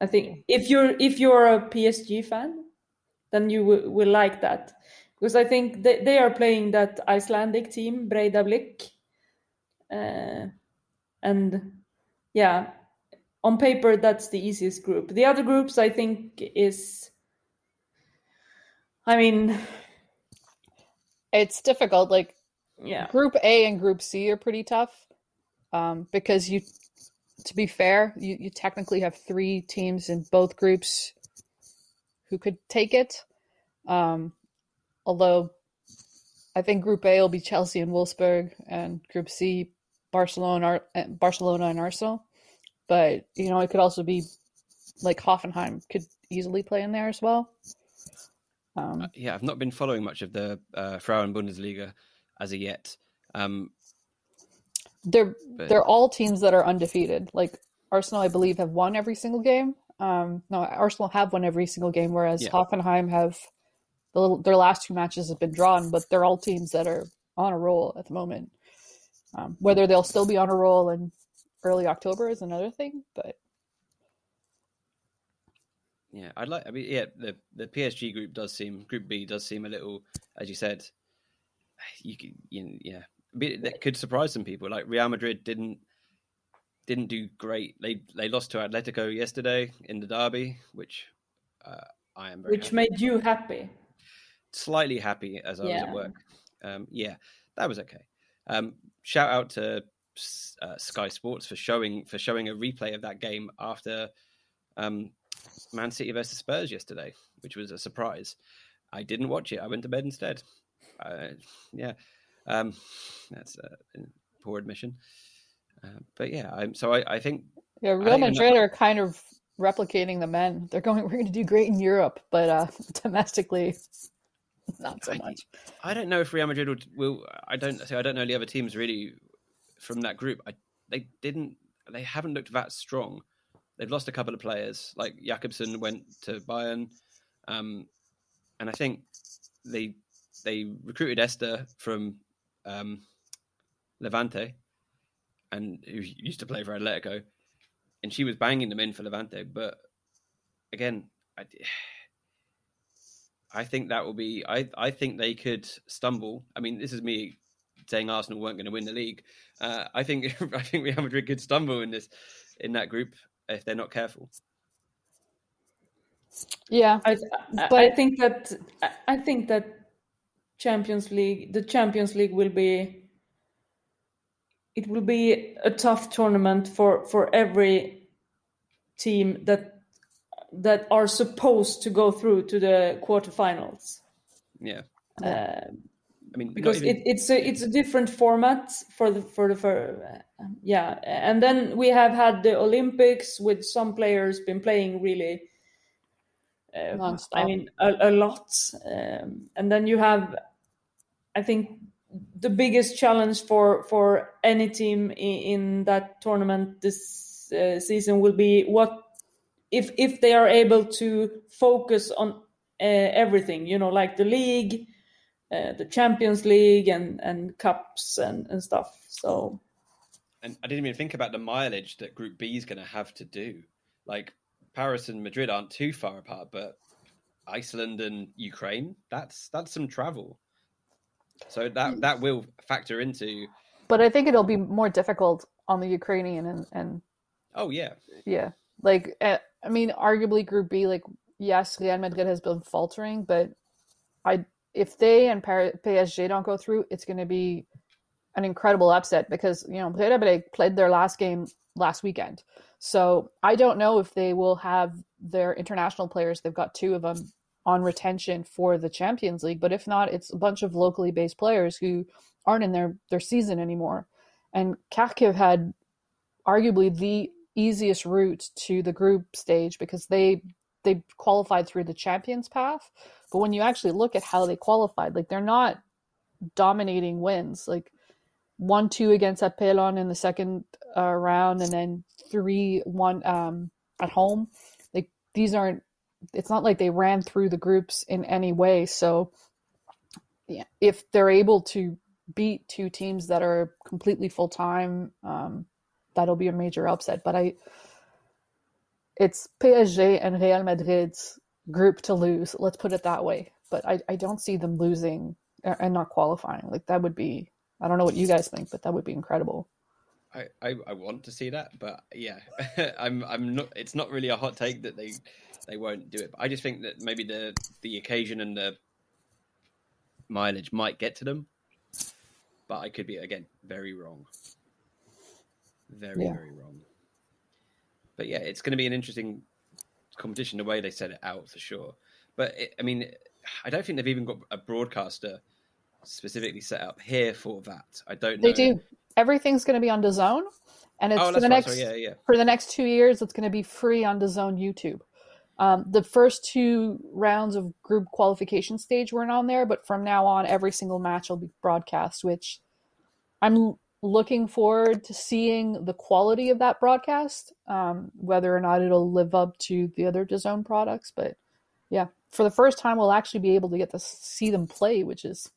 I think if you're if you're a PSG fan, then you will, will like that because I think they, they are playing that Icelandic team Breiðablik, uh, and yeah, on paper that's the easiest group. The other groups I think is, I mean,
it's difficult. Like
yeah,
Group A and Group C are pretty tough um, because you, to be fair, you, you technically have three teams in both groups who could take it. Um, although I think Group A will be Chelsea and Wolfsburg, and Group C Barcelona, eh, Barcelona and Arsenal. But you know, it could also be like Hoffenheim could easily play in there as well.
Um, uh, yeah, I've not been following much of the uh, Frauen Bundesliga as of yet. Um,
they're but... they're all teams that are undefeated. Like Arsenal, I believe, have won every single game. Um, no, Arsenal have won every single game, whereas yeah. Hoffenheim have the, their last two matches have been drawn, but they're all teams that are on a roll at the moment. Um, whether they'll still be on a roll in early October is another thing, but
yeah, I'd like. I mean, yeah, the the PSG group does seem Group B does seem a little, as you said, you, you yeah, that could surprise some people. Like Real Madrid didn't didn't do great. They they lost to Atletico yesterday in the derby, which uh, I am
which made you happy.
Slightly happy as I yeah. was at work. Um, yeah, that was okay. Um, shout out to uh, Sky Sports for showing for showing a replay of that game after um, Man City versus Spurs yesterday, which was a surprise. I didn't watch it. I went to bed instead. Uh, yeah, um, that's a poor admission. Uh, but yeah, I'm, so I, I think
yeah, Real Madrid are kind of replicating the men. They're going, [LAUGHS] we're going to do great in Europe, but uh, [LAUGHS] domestically, not so much.
I, I, don't know if Real Madrid will, will. I don't. I don't know the other teams really from that group. I, they didn't. They haven't looked that strong. They've lost a couple of players, like Jakobsen went to Bayern, um, and I think they they recruited Esther from um, Levante, and who used to play for Atletico, and she was banging them in for Levante. But again, I, I think that will be. I I think they could stumble. I mean, this is me saying Arsenal weren't going to win the league. Uh, I think [LAUGHS] I think Real Madrid could stumble in this in that group if they're not careful.
Yeah,
I, but I think that I think that Champions League, the Champions League will be it will be a tough tournament for for every team that that are supposed to go through to the quarterfinals.
Yeah.
Uh, I mean, because even... it, it's a it's a different format for the for the for uh, yeah, and then we have had the Olympics with some players been playing really. Uh, I mean, a, a lot, um, and then you have, I think, the biggest challenge for for any team in, in that tournament this uh, season will be what if if they are able to focus on uh, everything, you know, like the league uh, the Champions League and and cups and and stuff. So,
and I didn't even think about the mileage that Group B is going to have to do. Like Paris and Madrid aren't too far apart, but Iceland and Ukraine that's that's some travel. So that that will factor into.
But I think it'll be more difficult on the Ukrainian and and.
Oh yeah.
Yeah, like uh, I mean, arguably Group B, like yes, Real Madrid has been faltering, but I if they and PSG don't go through, it's going to be an incredible upset because you know Breidablik played their last game last weekend. So I don't know if they will have their international players. They've got two of them on retention for the Champions League, but if not, it's a bunch of locally based players who aren't in their their season anymore. And Kharkiv had arguably the easiest route to the group stage because they they qualified through the champions path. But when you actually look at how they qualified, like they're not dominating wins. Like one two against Apelon in the second uh, round, and then three one um, at home. Like these aren't. It's not like they ran through the groups in any way. So, yeah, if they're able to beat two teams that are completely full time, um, that'll be a major upset. But I, it's PSG and Real Madrid's group to lose. Let's put it that way. But I, I don't see them losing and not qualifying. Like that would be. I don't know what you guys think, but that would be incredible.
I, I, I want to see that, but yeah, [LAUGHS] I'm I'm not. It's not really a hot take that they they won't do it. But I just think that maybe the the occasion and the mileage might get to them, but I could be again very wrong. Very yeah. very wrong. But yeah, it's going to be an interesting competition the way they set it out for sure. But it, I mean, I don't think they've even got a broadcaster specifically set up here for that. I don't.
Know. They do. Everything's going to be on DAZN, and it's oh, for the next yeah, yeah. for the next two years. It's going to be free on DAZN YouTube. Um, the first two rounds of group qualification stage weren't on there, but from now on, every single match will be broadcast. Which I'm looking forward to seeing the quality of that broadcast, um, whether or not it'll live up to the other DAZN products. But yeah, for the first time, we'll actually be able to get to see them play, which is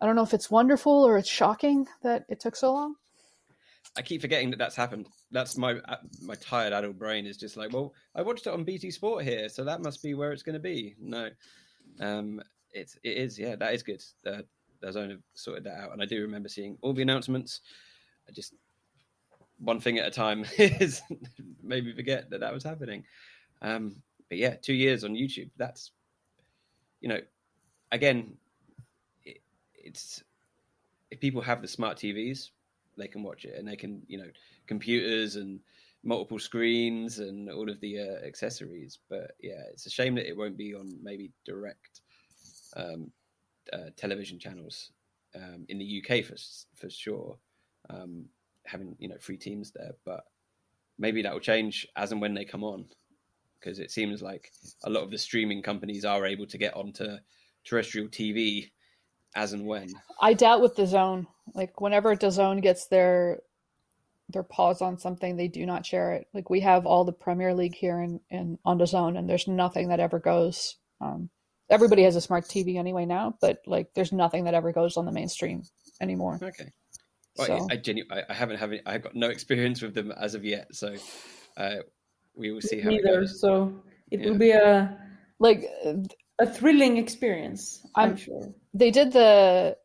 I don't know if it's wonderful or it's shocking that it took so long.
I keep forgetting that that's happened. That's my uh, my tired adult brain is just like, well, I watched it on BT Sport here, so that must be where it's going to be. No, um, it it is. Yeah, that is good. Uh, have sorted that out, and I do remember seeing all the announcements. I just one thing at a time [LAUGHS] is maybe forget that that was happening. Um, but yeah, two years on YouTube. That's you know, again, it's if people have the smart TVs, they can watch it, and they can you know computers and multiple screens and all of the uh, accessories. But yeah, it's a shame that it won't be on maybe direct um, uh, television channels um, in the UK for for sure. Um, having you know free teams there, but maybe that will change as and when they come on, because it seems like a lot of the streaming companies are able to get onto terrestrial TV as and when.
I doubt with DAZN. Like whenever DAZN gets their their paws on something, they do not share it. Like we have all the Premier League here in, in on DAZN, and there's nothing that ever goes. Um, everybody has a smart TV anyway now, but like there's nothing that ever goes on the mainstream anymore.
Okay. Well, so. I, I, genu- I, I haven't have I've got no experience with them as of yet, so uh, we will see how Neither, it goes.
So it yeah. will be a
like
a thrilling experience. I'm, I'm sure
they did the.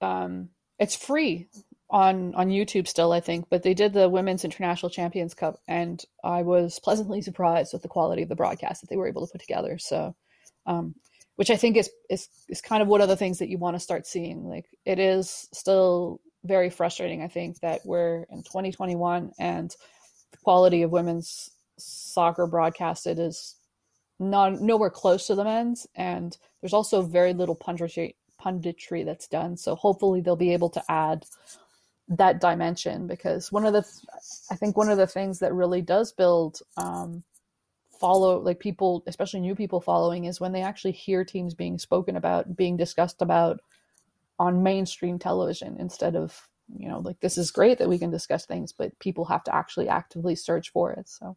Um, it's free on on YouTube still, I think, but they did the Women's International Champions Cup, and I was pleasantly surprised with the quality of the broadcast that they were able to put together. So, um, which I think is is is kind of one of the things that you want to start seeing. Like it is still very frustrating. I think that we're in 2021 and the quality of women's soccer broadcasted is not nowhere close to the men's, and there's also very little punditry punditry that's done. So hopefully they'll be able to add that dimension because one of the I think one of the things that really does build um, follow like people, especially new people following, is when they actually hear teams being spoken about, being discussed about on mainstream television instead of you know like this is great that we can discuss things, but people have to actually actively search for it. So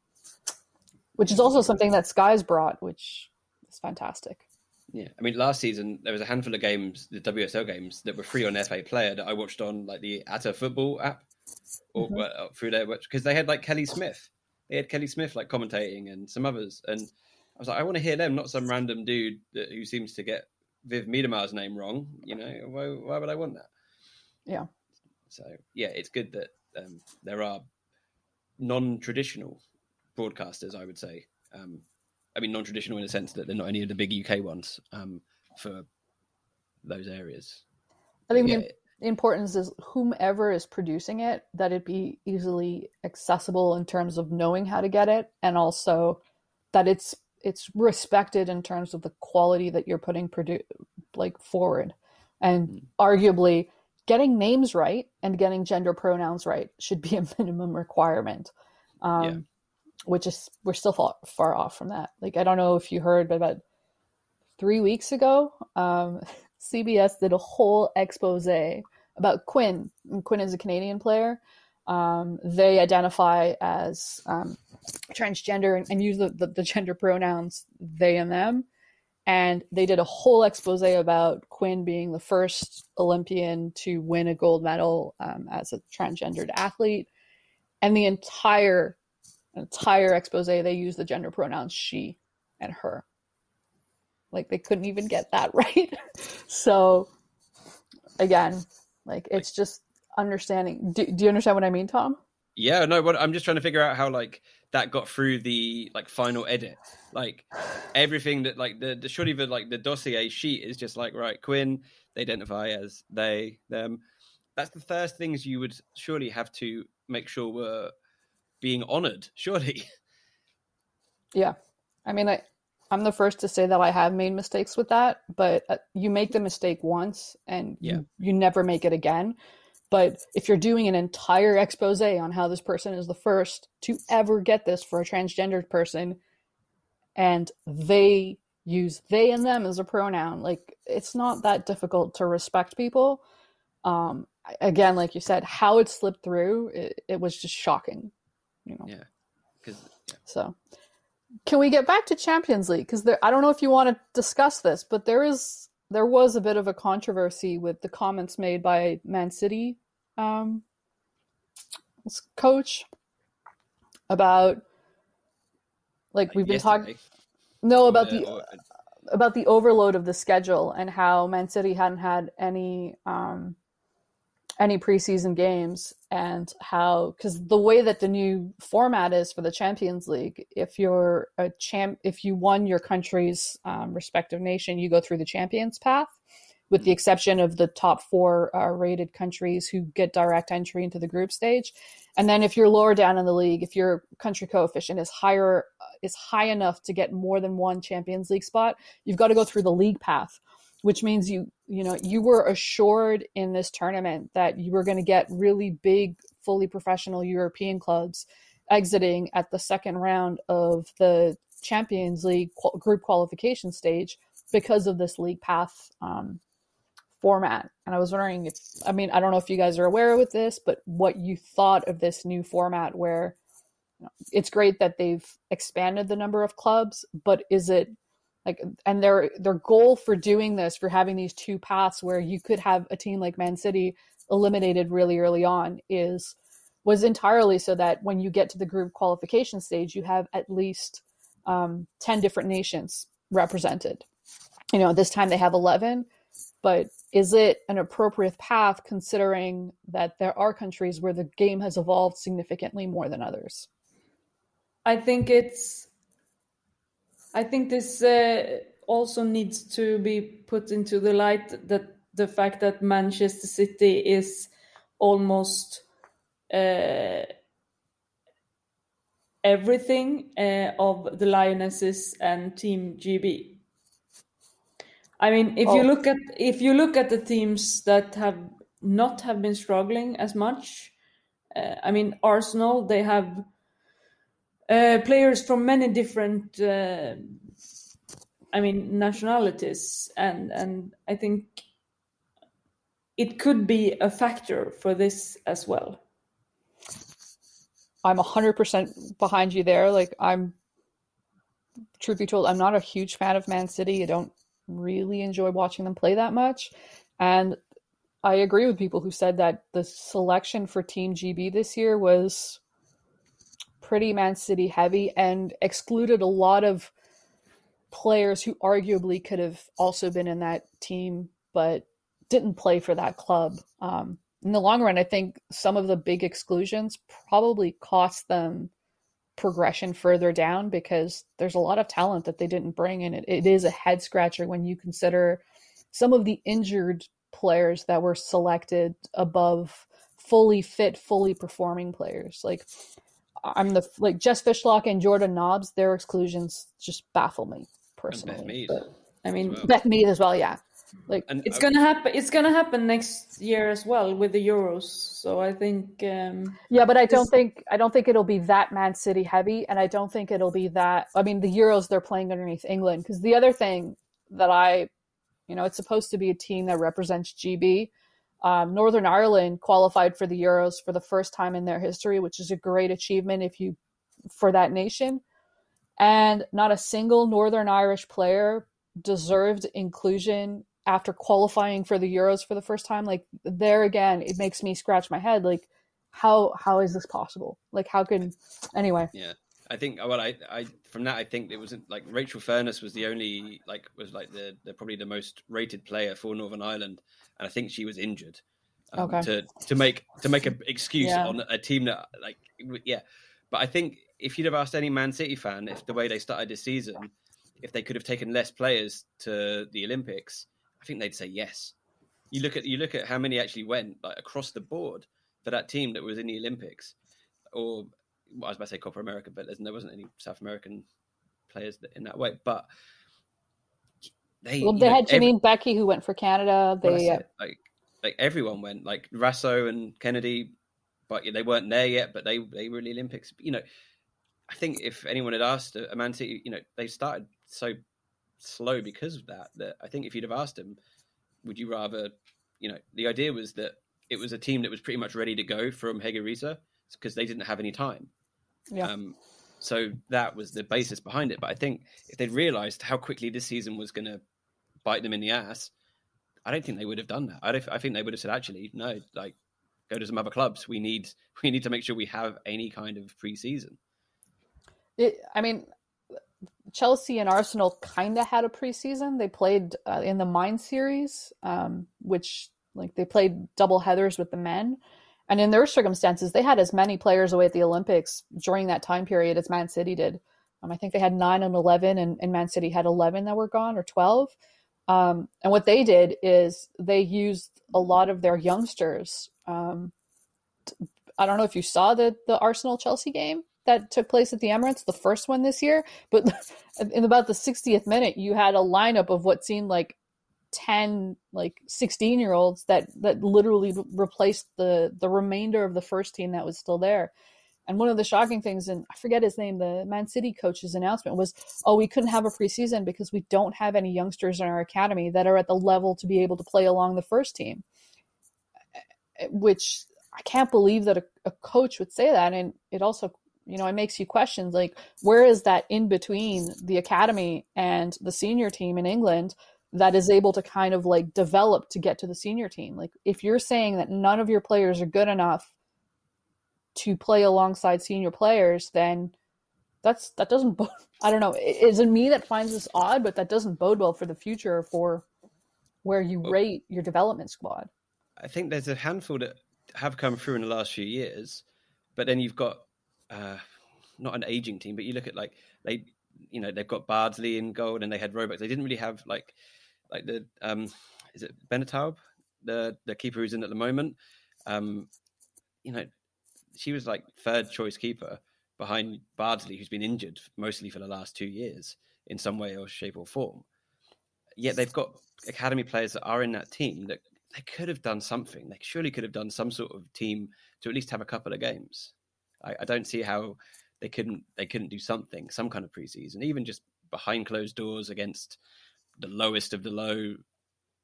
which is also something that Sky's brought, which is fantastic.
Yeah, I mean, last season there was a handful of games, the WSL games, that were free on FA Player that I watched on like the Atta Football app or mm-hmm. uh, through there because they had like Kelly Smith, they had Kelly Smith like commentating and some others, and I was like, I want to hear them, not some random dude that, who seems to get Viv Miedema's name wrong. You know, why, why would I want that?
Yeah.
So yeah, it's good that um, there are non-traditional broadcasters, I would say. Um, I mean, non-traditional in the sense that they're not any of the big UK ones um, for those areas.
I think yeah. the importance is whomever is producing it that it be easily accessible in terms of knowing how to get it, and also that it's it's respected in terms of the quality that you're putting produ- like forward. And
Mm.
arguably, getting names right and getting gender pronouns right should be a [LAUGHS] minimum requirement. Um,
Yeah.
Which is, we're still far, far off from that. Like, I don't know if you heard, but about three weeks ago, um, [LAUGHS] CBS did a whole expose about Quinn. And Quinn is a Canadian player. Um, they identify as um, transgender and, and use the, the, the gender pronouns they and them. And they did a whole expose about Quinn being the first Olympian to win a gold medal um, as a transgendered athlete. And the entire entire expose they use the gender pronouns she and her. Like they couldn't even get that [LAUGHS] right. so again, like it's just understanding. Do, do you understand what I mean, Tom?
Yeah, no, what I'm just trying to figure out how like that got through the like final edit. Like everything that like the the surely the like the dossier sheet is just like right, Quinn, they identify as they, them. That's the first things you would surely have to make sure were being honored, surely. [LAUGHS]
Yeah. I mean, I, I'm the first to say that I have made mistakes with that, but uh, you make the mistake once and
Yeah.
you, you never make it again. But if you're doing an entire expose on how this person is the first to ever get this for a transgendered person and they use they and them as a pronoun, like it's not that difficult to respect people. Um, again, like you said, how it slipped through, it, it was just shocking, you know?
Yeah. Because yeah.
So, can we get back to Champions League? Because I don't know if you want to discuss this, but there is there was a bit of a controversy with the comments made by Man City um, coach about like we've been talking no about the
or-
about the overload of the schedule and how Man City hadn't had any um, any preseason games and how because the way that the new format is for the Champions League, if you're a champ, if you won your country's um, respective nation, you go through the champions path, with the exception of the top four uh, rated countries who get direct entry into the group stage. And then if you're lower down in the league, if your country coefficient is higher is high enough to get more than one Champions League spot, you've got to go through the league path, which means you you know you were assured in this tournament that you were going to get really big, fully professional European clubs exiting at the second round of the Champions League qual- group qualification stage because of this league path um, format. And I was wondering if, I mean, I don't know if you guys are aware with this, but what you thought of this new format where you know, it's great that they've expanded the number of clubs, but is it like, and their their goal for doing this, for having these two paths where you could have a team like Man City eliminated really early on, is was entirely so that when you get to the group qualification stage, you have at least um, ten different nations represented. You know, this time they have eleven, but is it an appropriate path considering that there are countries where the game has evolved significantly more than others?
I think it's. I think this uh, also needs to be put into the light that the fact that Manchester City is almost uh, everything uh, of the Lionesses and Team GB. I mean, if you
Oh.
look at if you look at the teams that have not have been struggling as much, uh, I mean, Arsenal they have uh, players from many different, uh, I mean, nationalities, and and I think it could be a factor for this as well.
I'm 100% behind you there. Like, I'm, truth be told, I'm not a huge fan of Man City. I don't really enjoy watching them play that much. And I agree with people who said that the selection for Team GB this year was pretty Man City heavy and excluded a lot of players who arguably could have also been in that team but didn't play for that club. Um, in the long run, I think some of the big exclusions probably cost them progression further down because there's a lot of talent that they didn't bring, and it, it is a head scratcher when you consider some of the injured players that were selected above fully fit, fully performing players. Like I'm the like Jess Fishlock and Jordan Nobbs, their exclusions just baffle me
and
personally.
Beth Mead.
But-
I mean,
Well.
Beth Mead as well, yeah. Like
And
It's
uh,
gonna happen. It's gonna happen next year as well with the Euros. So I think um,
Yeah, but I don't
This-
think I don't think it'll be that Man City heavy, and I don't think it'll be that. I mean, the Euros they're playing underneath England because the other thing that I, you know, it's supposed to be a team that represents GB. Um, Northern Ireland qualified for the Euros for the first time in their history, which is a great achievement if you for that nation. And not a single Northern Irish player deserved inclusion after qualifying for the Euros for the first time. Like there again, it makes me scratch my head. Like how how is this possible? Like how can anyway?
Yeah, I think well, I, I from that I think it wasn't like Rachel Furness was the only like was like the, the probably the most rated player for Northern Ireland, and I think she was injured. um,
Okay.
To to make to make an excuse
Yeah.
on a team that like yeah, but I think if you'd have asked any Man City fan if the way they started this season, if they could have taken less players to the Olympics, I think they'd say yes. You look at you look at how many actually went like across the board for that team that was in the Olympics, or well, I was about to say Copa America, but there wasn't any South American players in that way. But they,
Well, they
know,
had
every-
Janine Beckie who went for Canada. They
that's it. like like everyone went, like Raso and Kennedy, but they weren't there yet. But they they were in the Olympics. You know, I think if anyone had asked a Man City, you know, they started so slow because of that. That I think if you'd have asked them, would you rather, you know, the idea was that it was a team that was pretty much ready to go from Hegerisa because they didn't have any time.
Yeah.
Um, so that was the basis behind it. But I think if they'd realised how quickly this season was going to bite them in the ass, I don't think they would have done that. I, don't, I think they would have said, actually, no, like go to some other clubs. We need [LAUGHS] we need to make sure we have any kind of pre-season.
It, I mean, Chelsea and Arsenal kind of had a preseason. They played uh, in the Mind series, um, which like they played double headers with the men, and in their circumstances, they had as many players away at the Olympics during that time period as Man City did. Um, I think they had nine and eleven, and, and Man City had eleven that were gone or twelve. Um, and what they did is they used a lot of their youngsters. Um, t- I don't know if you saw the the Arsenal Chelsea game that took place at the Emirates, the first one this year, but [LAUGHS] in about the 60th minute, you had a lineup of what seemed like 10 like 16 year olds that that literally re- replaced the the remainder of the first team that was still there. And one of the shocking things and i forget his name the man city coach's announcement was oh we couldn't have a preseason because we don't have any youngsters in our academy that are at the level to be able to play along the first team. Which i can't believe that a, a coach would say that. And it also you know it makes you question like where is that in between the academy and the senior team in england that is able to kind of like develop to get to the senior team. Like if you're saying that none of your players are good enough to play alongside senior players, then that's that doesn't bode, [LAUGHS] I don't know. It isn't me that finds this odd, but that doesn't bode well for the future for where you rate your development squad.
I think there's a handful that have come through in the last few years, but then you've got uh, not an aging team, but you look at like they, you know, they've got Bardsley in gold and they had Roebuck. They didn't really have like like the um, is it Benatab, the the keeper who's in at the moment. Um, you know, she was like third choice keeper behind Bardsley, who's been injured mostly for the last two years in some way or shape or form. Yet they've got academy players that are in that team that they could have done something. They surely could have done some sort of team to at least have a couple of games. I, I don't see how they couldn't they couldn't do something, some kind of preseason, even just behind closed doors against the lowest of the low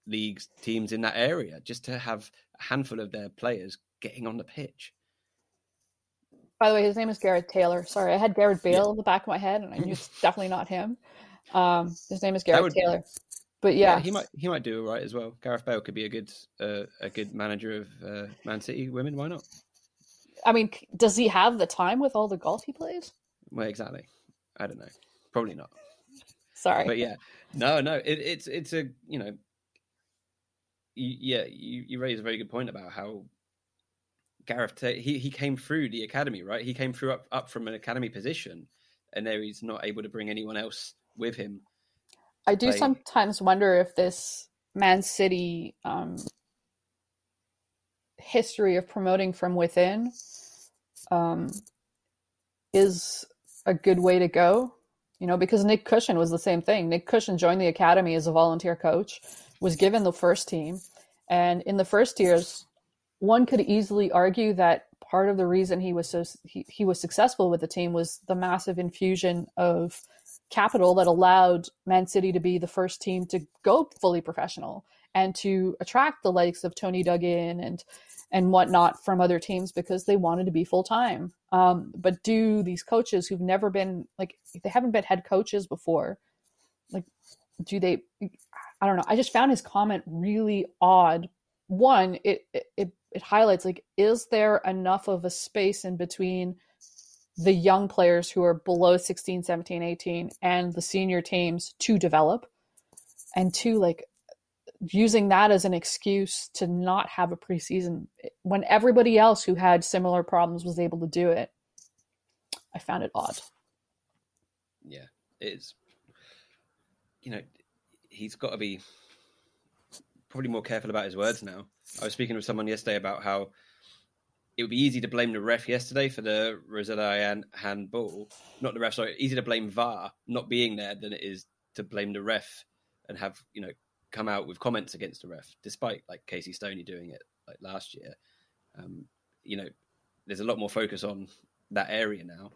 leagues teams in that area, just to have a handful of their players getting on the pitch.
By the way, his name is Gareth Taylor. Sorry, I had Gareth Bale in the back of my head, and I knew it's definitely not him. Um, his name is Gareth
would-
Taylor. But yeah,
he might he might do all right as well. Gareth Bale could be a good uh, a good manager of uh, Man City women. Why not?
I mean, does he have the time with all the golf he plays?
Well, exactly. I don't know. Probably not.
Sorry.
But yeah, no, no. It, it's it's a you know, you, yeah. You you raise a very good point about how Gareth he he came through the academy, right? He came through up up from an academy position, and there he's not able to bring anyone else with him.
I do sometimes wonder if this Man City um, history of promoting from within um, is a good way to go. You know, because Nick Cushing was the same thing. Nick Cushing joined the academy as a volunteer coach, was given the first team, and in the first years, one could easily argue that part of the reason he was so he, he was successful with the team was the massive infusion of capital that allowed Man City to be the first team to go fully professional and to attract the likes of Toni Duggan and and whatnot from other teams because they wanted to be full time. Um, but do these coaches who've never been like they haven't been head coaches before, like do they? I don't know. I just found his comment really odd. One, it it it highlights like is there enough of a space in between the young players who are below 16 17 18 and the senior teams to develop and two like using that as an excuse to not have a preseason when everybody else who had similar problems was able to do it i found it odd
yeah it's you know he's got to be probably more careful about his words now i was speaking with someone yesterday about how it would be easy to blame the ref yesterday for the Rosella handball. Not the ref, sorry. Easy to blame VAR not being there than it is to blame the ref and have you know come out with comments against the ref, despite like Casey Stoney doing it like last year. Um, you know, there's a lot more focus on that area now.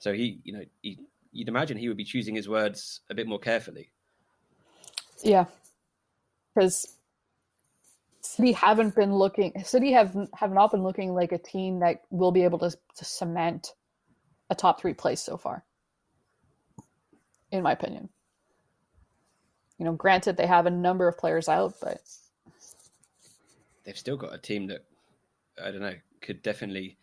So he, you know, he, you'd imagine he would be choosing his words a bit more carefully.
Yeah, because City haven't been looking. City have have not been looking like a team that will be able to, to cement a top three place so far. In my opinion, you know, granted they have a number of players out, but
they've still got a team that I don't know could definitely.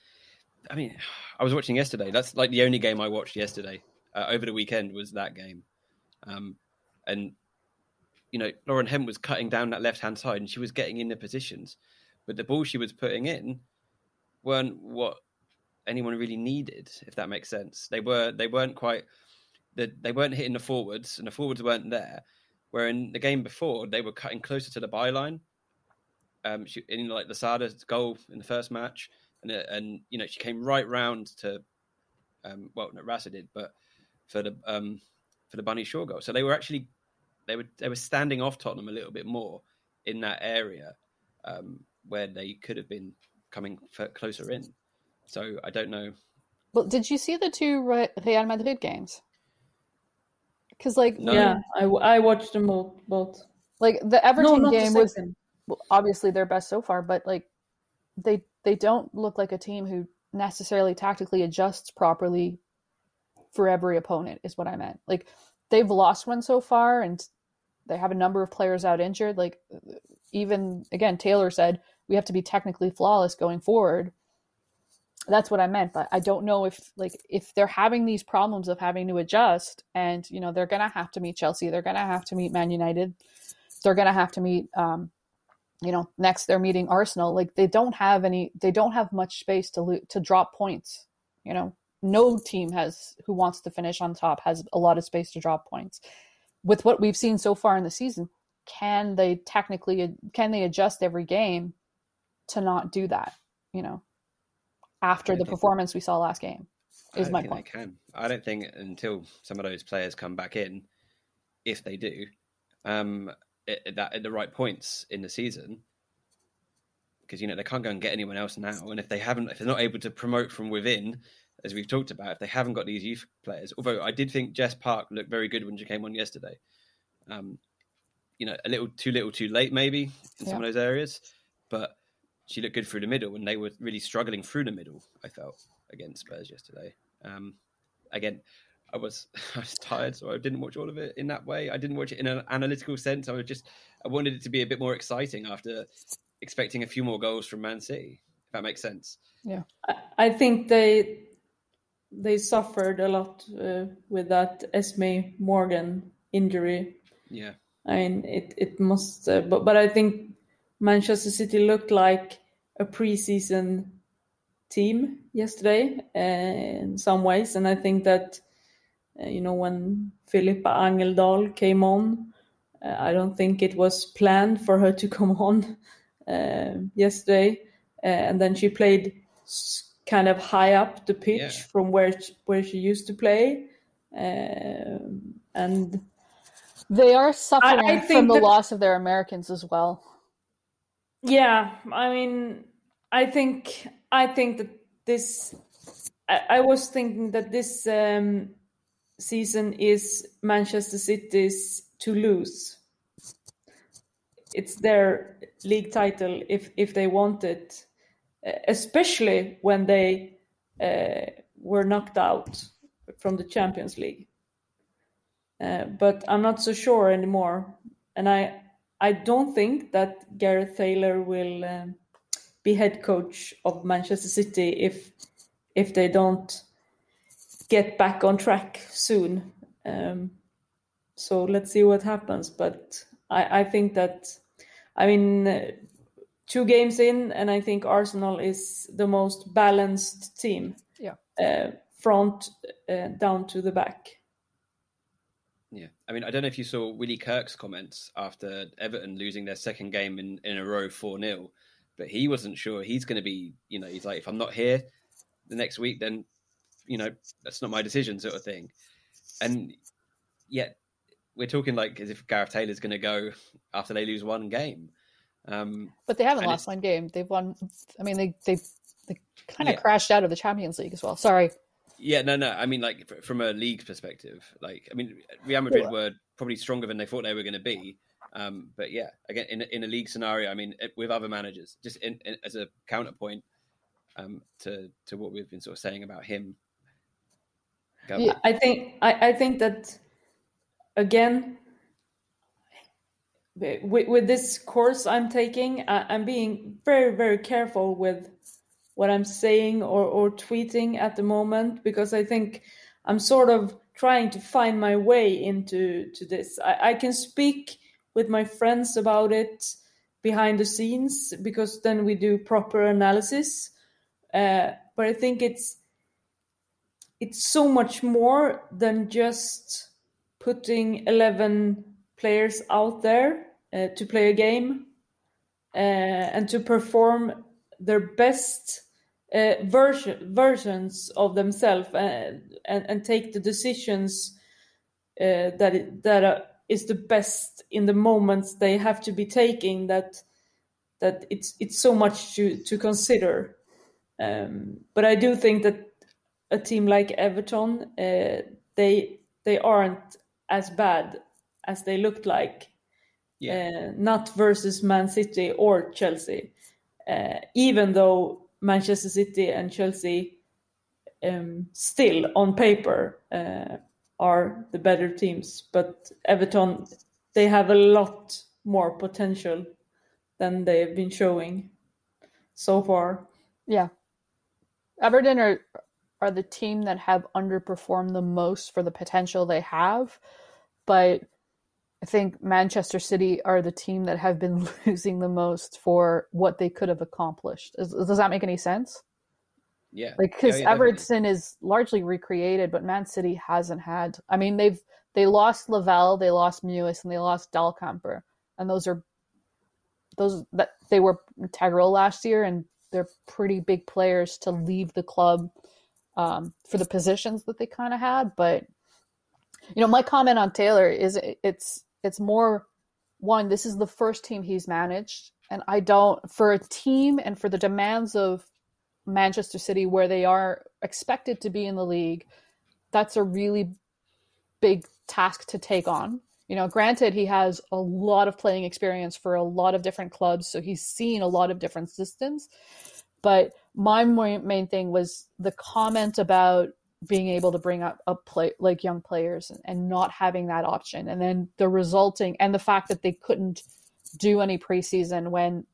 I mean, I was watching yesterday. That's like the only game I watched yesterday. Uh, over the weekend was that game, um, and you know, Lauren Hemp was cutting down that left hand side and she was getting in the positions, but the ball she was putting in weren't what anyone really needed, if that makes sense. They were they weren't quite they weren't hitting the forwards and the forwards weren't there. Where in the game before they were cutting closer to the byline. Um, she, in like Losada's goal in the first match, and and you know she came right round to, um, well, not Rasa did, but for the um, for the Bunny Shaw goal. So they were actually they were they were standing off Tottenham a little bit more in that area um, where they could have been coming closer in. So I don't know.
Well, did you see the two Real Madrid games? Because like
no. yeah, I, I watched them both. both.
Like the Everton no, game the was obviously their best so far, but like they they don't look like a team who necessarily tactically adjusts properly for every opponent. Is what I meant. Like they've lost one so far, and they have a number of players out injured. Like even again, Taylor said we have to be technically flawless going forward. That's what I meant, but I don't know if like if they're having these problems of having to adjust, and you know they're gonna have to meet Chelsea, they're gonna have to meet Man United, they're gonna have to meet, um, you know, next they're meeting Arsenal. Like they don't have any, they don't have much space to lo- to drop points. You know, no team has who wants to finish on top has a lot of space to drop points with what we've seen so far in the season, can they technically can they adjust every game to not do that? You know, after the performance we saw last game is my point.
They can. I don't think until some of those players come back in, if they do, um, at, that at the right points in the season, because you know they can't go and get anyone else now, and if they haven't, if they're not able to promote from within, as we've talked about, if they haven't got these youth players, although I did think Jess Park looked very good when she came on yesterday. Um, you know, a little too little too late maybe in yeah. some of those areas, but she looked good through the middle and they were really struggling through the middle, I felt, against Spurs yesterday. Um, again, I was [LAUGHS] I was tired, so I didn't watch all of it in that way. I didn't watch it in an analytical sense. I was just I wanted it to be a bit more exciting after expecting a few more goals from Man City. If that makes sense.
Yeah,
I think they they suffered a lot uh, with that Esme Morgan injury.
Yeah,
I mean it. It must, uh, but but I think Manchester City looked like a preseason team yesterday uh, in some ways, and I think that uh, you know when Filippa Angeldal came on, uh, I don't think it was planned for her to [LAUGHS] come on uh, yesterday, and then she played kind of high up the pitch yeah. from where where she used to play, Um, and
They are suffering
I
from
think
the
that-
loss of their Americans as well.
Yeah, I mean, I think I think that this. I, I was thinking that this um, season is Manchester City's to lose. It's their league title if if they want it, uh, especially when they uh, were knocked out from the Champions League. Uh, but I'm not so sure anymore, and I I don't think that Gareth Taylor will um, be head coach of Manchester City if if they don't get back on track soon. Um, so let's see what happens. But I, I think that I mean uh, two games in, and I think Arsenal is the most balanced team.
Yeah.
Uh, front uh, down to the back.
Yeah, I mean, I don't know if you saw Willie Kirk's comments after Everton losing their second game in, in a row 4 0, but he wasn't sure he's going to be, you know, he's like, if I'm not here the next week, then, you know, that's not my decision, sort of thing. And yet, we're talking like as if Gareth Taylor's going to go after they lose one game. Um,
But they haven't lost
it's-
one game. They've won. I mean, they they they kind of
Yeah.
crashed out of the Champions League as well. Sorry.
Yeah, no, no. I mean, like from a league perspective, like I mean, Real Madrid were probably stronger than they thought they were going to be. Um, but yeah, again, in a- in a league scenario, I mean, it- with other managers, just in, in, as a counterpoint um, to to what we've been sort of saying about him. Go.
Yeah.
I think I, I think that again with, with this course I'm taking, I, I'm being very very careful with what I'm saying or, or tweeting at the moment because I think I'm sort of trying to find my way into to this. I, I can speak with my friends about it behind the scenes because then we do proper analysis. Uh, but I think it's it's so much more than just putting 11 players out there uh, to play a game uh, and to perform their best uh, version, versions of themselves and, and, and take the decisions uh, that it, that uh, is the best in the moments they have to be taking that that it's it's so much to to consider um, but I do think that a team like Everton, uh, they they aren't as bad as they looked like.
Yeah.
Uh, not versus Man City or Chelsea, uh, even though Manchester City and Chelsea um, still on paper uh, are the better teams, but Everton they have a lot more potential than they have been showing so far.
Yeah. Everton are are the team that have underperformed the most for the potential they have, but I think Manchester City are the team that have been [LAUGHS] losing the most for what they could have accomplished. Is, does that make any sense?
yeah,
Like because
Yeah.
Everton is largely recreated, but Man City hasn't had. I mean, they've they lost Lavelle, they lost Mewis, and they lost Dahlkemper, and those are those that they were integral last year, and they're pretty big players to leave the club um, for the positions that they kind of had. But you know, my comment on Taylor is it's it's more one. This is the first team he's managed, and I don't for a team and for the demands of Manchester City, where they are expected to be in the league, that's a really big task to take on. You know, granted, he has a lot of playing experience for a lot of different clubs, so he's seen a lot of different systems. But my main thing was the comment about being able to bring up, up play like young players and, and not having that option, and then the resulting and the fact that they couldn't do any preseason when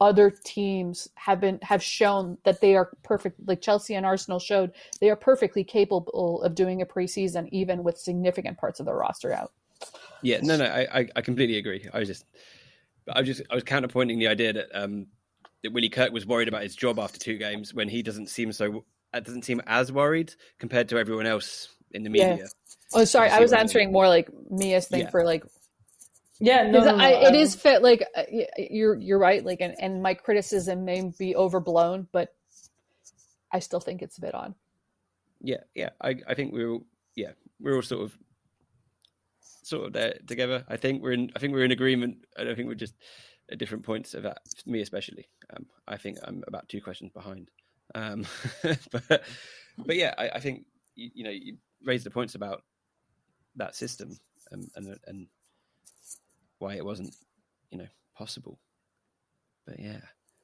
other teams have been have shown that they are perfect like Chelsea and Arsenal showed they are perfectly capable of doing a preseason even with significant parts of their roster out.
Yeah, no, no, I, I, completely agree. I was just, I was just, I was counterpointing the idea that um, that Willie Kirk was worried about his job after two games when he doesn't seem so, doesn't seem as worried compared to everyone else in the
Yeah.
media.
Oh sorry, I was
what I mean.
answering more like Mia's thing
Yeah.
for like
Yeah, no,
Because
no, no,
I, it is fit like uh, you're you're right like and, and my criticism may be overblown but I still think it's a bit on.
Yeah, yeah, I, I think we were, yeah, we're all sort of sort of there together. I think we're in. I think we're in agreement. I don't think we're just at different points of that. Me especially. Um, I think I'm about two questions behind. Um, [LAUGHS] but but yeah, I, I think you, you, know you raised the points about that system and, and and why it wasn't you know possible. But yeah,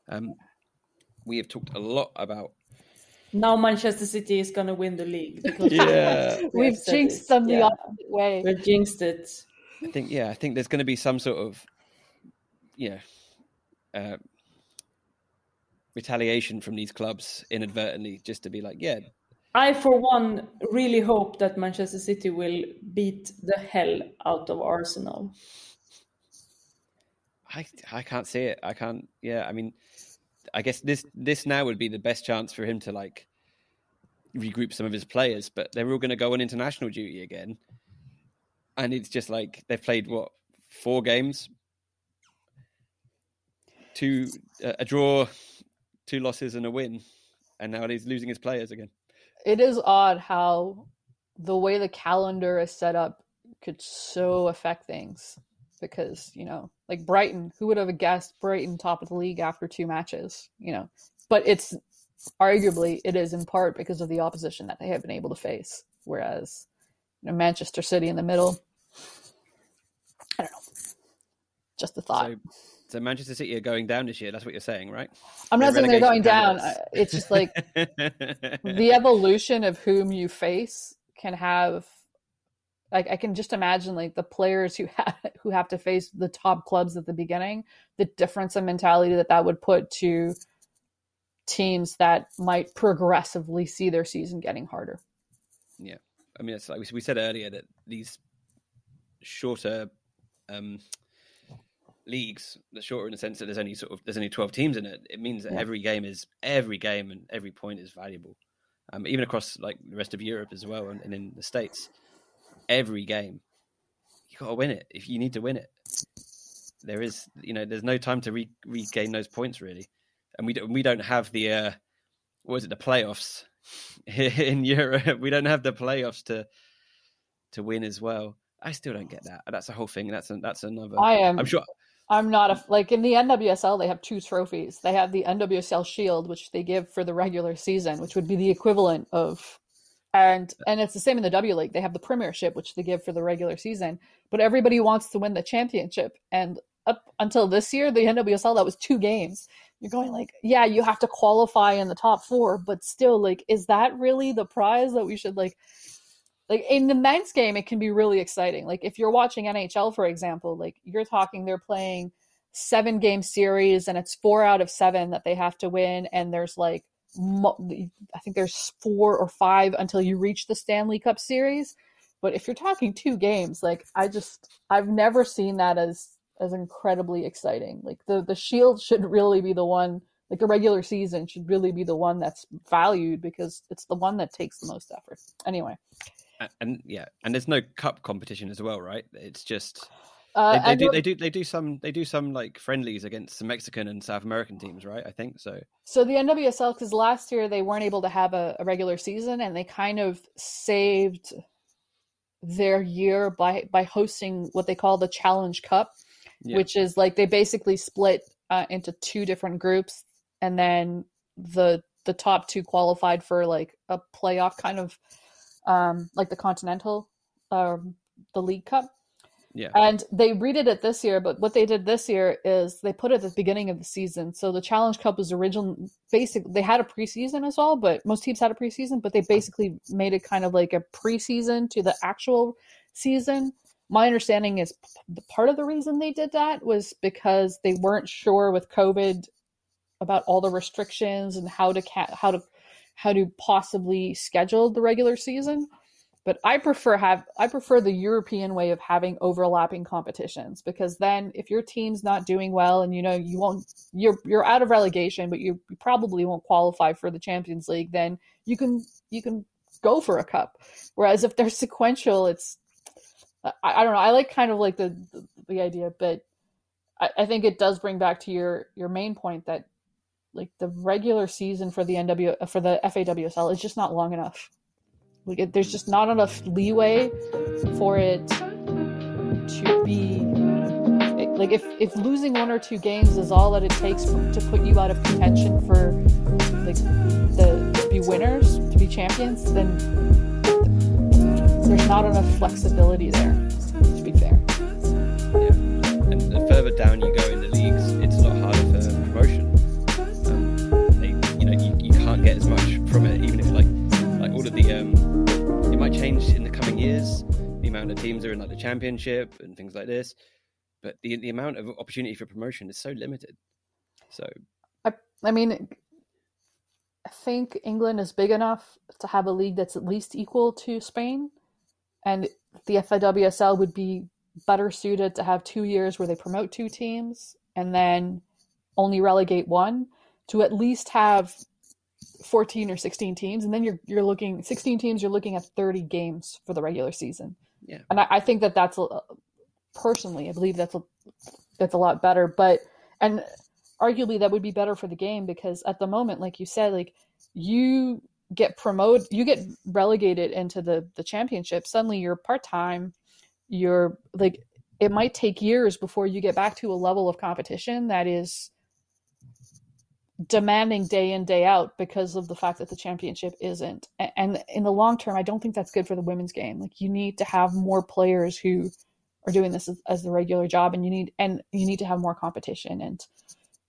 um, we have talked a lot about
now Manchester City is going to win the league.
yeah, [LAUGHS]
we have jinxed them yeah. the opposite way.
We've jinxed it.
I think yeah, I think there's going to be some sort of you know uh, retaliation from these clubs inadvertently, just to be like, yeah.
I, for one, really hope that Manchester City will beat the hell out of Arsenal.
I I can't see it. I can't. Yeah, I mean, I guess this this now would be the best chance for him to like regroup some of his players, but they're all going to go on international duty again, and it's just like they've played what four games, two uh, a draw, two losses and a win, and now he's losing his players again.
It is odd how the way the calendar is set up could so affect things because you know like brighton who would have guessed brighton top of the league after two matches you know? But it's arguably it is in part because of the opposition that they have been able to face whereas you know, manchester city in the middle i don't know. Just a thought.
So, so, manchester city are going down this year that's what you're saying right?
I'm not they're saying they're going down. it's just like [LAUGHS] the evolution of whom you face can have like I can just imagine like the players who have [LAUGHS] who have to face the top clubs at the beginning, the difference in mentality that that would put to teams that might progressively see their season getting harder.
Yeah, I mean, it's like we said earlier that these shorter um, leagues, the shorter in the sense that there's only sort of there's only twelve teams in it. It means that yeah. every game is every game and every point is valuable, um, even across like the rest of Europe as well and, and in the states every game. You got to win it. If you need to win it, there is, you know, there's no time to re- regain those points really, and we don't, we don't have the, uh, what was it, the playoffs [LAUGHS] in Europe. We don't have the playoffs to to win as well. I still don't get that. That's a whole thing. That's a, that's another.
I am.
I'm sure.
I'm not a like in the NWSL. They have two trophies. They have the NWSL Shield, which they give for the regular season, which would be the equivalent of and and it's the same in the W League. They have the Premiership, which they give for the regular season, but everybody wants to win the championship. And up until this year, the NWSL that was two games. You're going like, yeah, you have to qualify in the top four, but still, like, is that really the prize that we should like? Like in the men's game, it can be really exciting. Like if you're watching NHL, for example, like you're talking, they're playing seven game series, and it's four out of seven that they have to win, and there's like I think there's four or five until you reach the Stanley Cup series. But if you're talking two games, like I just I've never seen that as as incredibly exciting. Like the the Shield [LAUGHS] should really be the one like the regular season should really be the one that's valued because it's the one that takes the most effort. Anyway.
And, and yeah, and there's no cup competition as well, right? It's just uh, they, they do, they do, they do some, they do some like friendlies against some Mexican and South American teams, right? I think so.
So the NWSL, because last year they weren't able to have a, a, regular season, and they kind of saved their year by by hosting what they call the Challenge Cup, yeah. which is like they basically split uh, into two different groups, and then the the top two qualified for like a playoff kind of um, like the Continental, um, the League Cup
yeah.
And they redid it this year, but what they did this year is they put it at the beginning of the season. So the Challenge Cup was original basic they had a preseason as well, but most teams had a preseason, but they basically made it kind of like a preseason to the actual season. My understanding is the part of the reason they did that was because they weren't sure with COVID about all the restrictions and how to ca- how to how to possibly schedule the regular season but I prefer have I prefer the European way of having overlapping competitions because then if your team's not doing well and you know you won't you're you're out of relegation but you, probably won't qualify for the Champions League then you can you can go for a cup. Whereas if they're [LAUGHS] sequential it's I, I don't know I like kind of like the the, the idea but I, I think it does bring back to your your main point that like the regular season for the NW for the FAWSL is just not long enough Like it, there's just not enough leeway for it to be like if if losing one or two games is all that it takes to put you out of contention for like the to be winners, to be champions, then there's not enough flexibility there. To be fair.
Yeah, and the further down you go years. The amount of teams are in like the championship and things like this, but the the amount of opportunity for promotion is so limited. So
I, I mean, I think England is big enough to have a league that's at least equal to Spain, and the FAWSL would be better suited to have two years where they promote two teams and then only relegate one to at least have 14 or 16 teams and then you're you're looking 16 teams you're looking at 30 games for the regular season.
Yeah.
And i, I think that that's a, personally i believe that's a that's a lot better but and arguably that would be better for the game because at the moment like you said like you get promoted you get relegated into the the championship suddenly you're part-time you're like it might take years before you get back to a level of competition that is demanding day in day out because of the fact that the championship isn't. And in the long term i don't think that's good for the women's game. Like you need to have more players who are doing this as, as the regular job and you need and you need to have more competition. And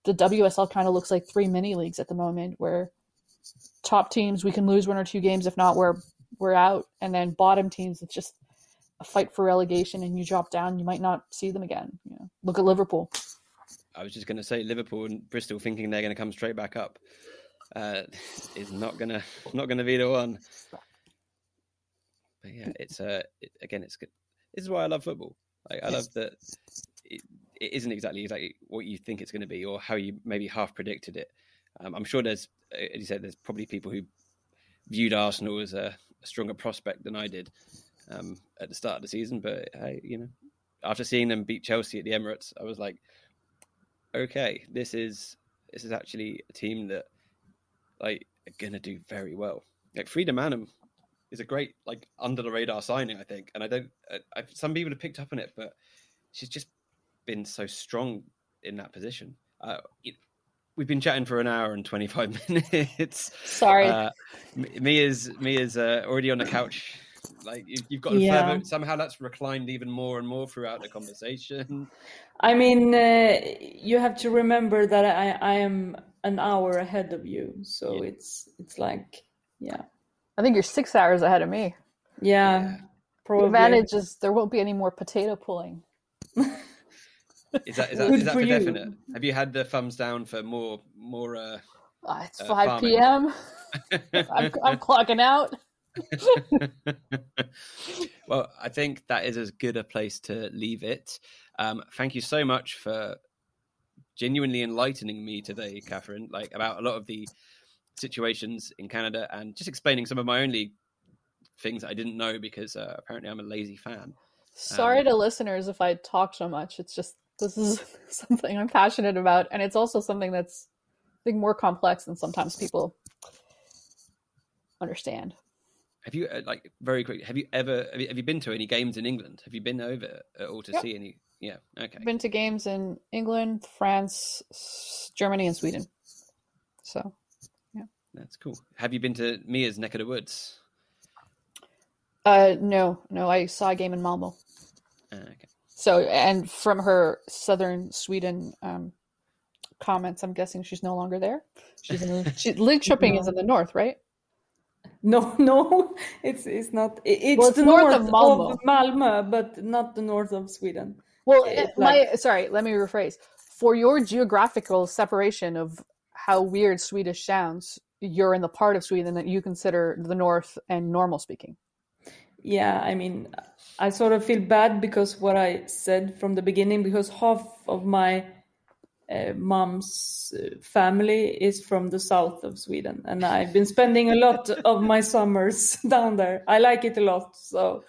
the wsl kind of looks like three mini leagues at the moment where top teams we can lose one or two games if not we're we're out. And then bottom teams it's just a fight for relegation and you drop down you might not see them again. You know, look at liverpool
I was just going to say Liverpool and Bristol thinking they're going to come straight back up uh, [LAUGHS] is not going to not going to be the one. But yeah, it's uh, it, again, it's good. This is why I love football. Like, I love that it, it isn't exactly exactly what you think it's going to be or how you maybe half predicted it. Um, I'm sure there's, as you said, there's probably people who viewed Arsenal as a, a stronger prospect than I did um, at the start of the season. But hey, you know, after seeing them beat Chelsea at the Emirates, I was like, okay, this is this is actually a team that like are gonna do very well. Like Frida Maanum is a great like under the radar signing, I think, and I don't. I, some people have picked up on it, but she's just been so strong in that position. Uh, it, we've been chatting for an hour and twenty five [LAUGHS] minutes.
Sorry,
uh, me is me is uh, already on the couch. Like you've got yeah. further, somehow that's reclined even more and more throughout the conversation.
I mean, uh, you have to remember that I, I am an hour ahead of you, so yeah. it's it's like yeah.
I think you're six hours ahead of me.
Yeah, yeah.
probably. The advantage is there won't be any more potato pulling. [LAUGHS]
is that is that, is that for, for definite? Have you had the thumbs down for more more? Uh,
uh it's uh, five p.m. [LAUGHS] I'm, I'm clocking out. [LAUGHS]
well, I think that is as good a place to leave it. Um, thank you so much for genuinely enlightening me today, Catherine, like about a lot of the situations in Canada and just explaining some of my only things I didn't know because uh, apparently I'm a lazy fan.
Sorry um, to listeners if I talk so much. It's just this is [LAUGHS] something I'm passionate about, and it's also something that's I think more complex than sometimes people understand.
Have you uh, like very quick? Have you ever have you, have you, been to any games in England? Have you been over at all to yep. see any? Yeah, okay.
Been to games in England, France, Germany, and Sweden. So, yeah,
that's cool. Have you been to Mia's neck of the woods?
Uh, no, no. I saw a game in Malmö.
Uh, okay.
So, and from her southern Sweden um, comments, I'm guessing she's no longer there. She's in she, Linköping no. is in the north, right? [LAUGHS]
No, no, it's it's not. It's, well, it's the north, north of, Malmö. of, Malmö. but not the north of Sweden.
Well, eh, eh, it's my sorry, let me rephrase. For your geographical separation of how weird Swedish sounds, you're in the part of Sweden that you consider the north and normal speaking.
Yeah, I mean, I sort of feel bad because what I said from the beginning, because half of my uh, mom's uh, family is from the south of Sweden, and I've been spending a lot of my summers [LAUGHS] down there. I like it a lot. So,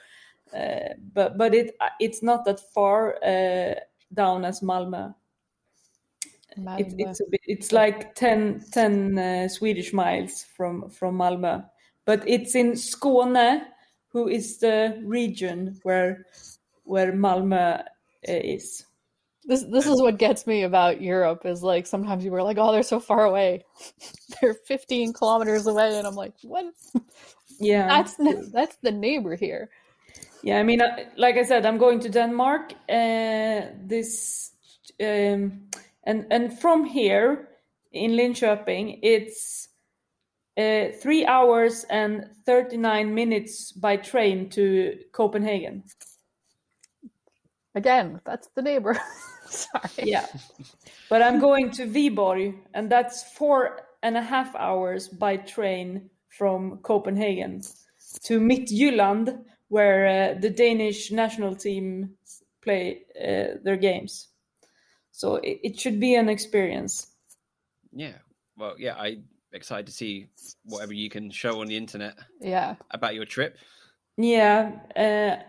uh, but but it it's not that far uh, down as Malmö. Malmö. It, it's bit, it's like 10, 10 uh, Swedish miles from from Malmö, but it's in Skåne, who is the region where where Malmö uh, is.
This this is what gets me about Europe is like sometimes you were like, oh, they're so far away. [LAUGHS] they're 15 kilometers away, and I'm like, what?
Yeah, [LAUGHS]
That's that's the neighbor here.
Yeah, I mean, uh, like I said, I'm going to Denmark. Uh, this um, and and from here in Linköping, it's uh, three hours and 39 minutes by train to Copenhagen.
Again, that's the neighbor. [LAUGHS] Sorry.
Yeah, but I'm going to Viborg, and that's four and a half hours by train from Copenhagen to Midtjylland, where uh, the Danish national team play uh, their games. So it, it, should be an experience.
Yeah. Well, yeah, I'm excited to see whatever you can show on the internet.
Yeah.
About your trip.
Yeah. Uh,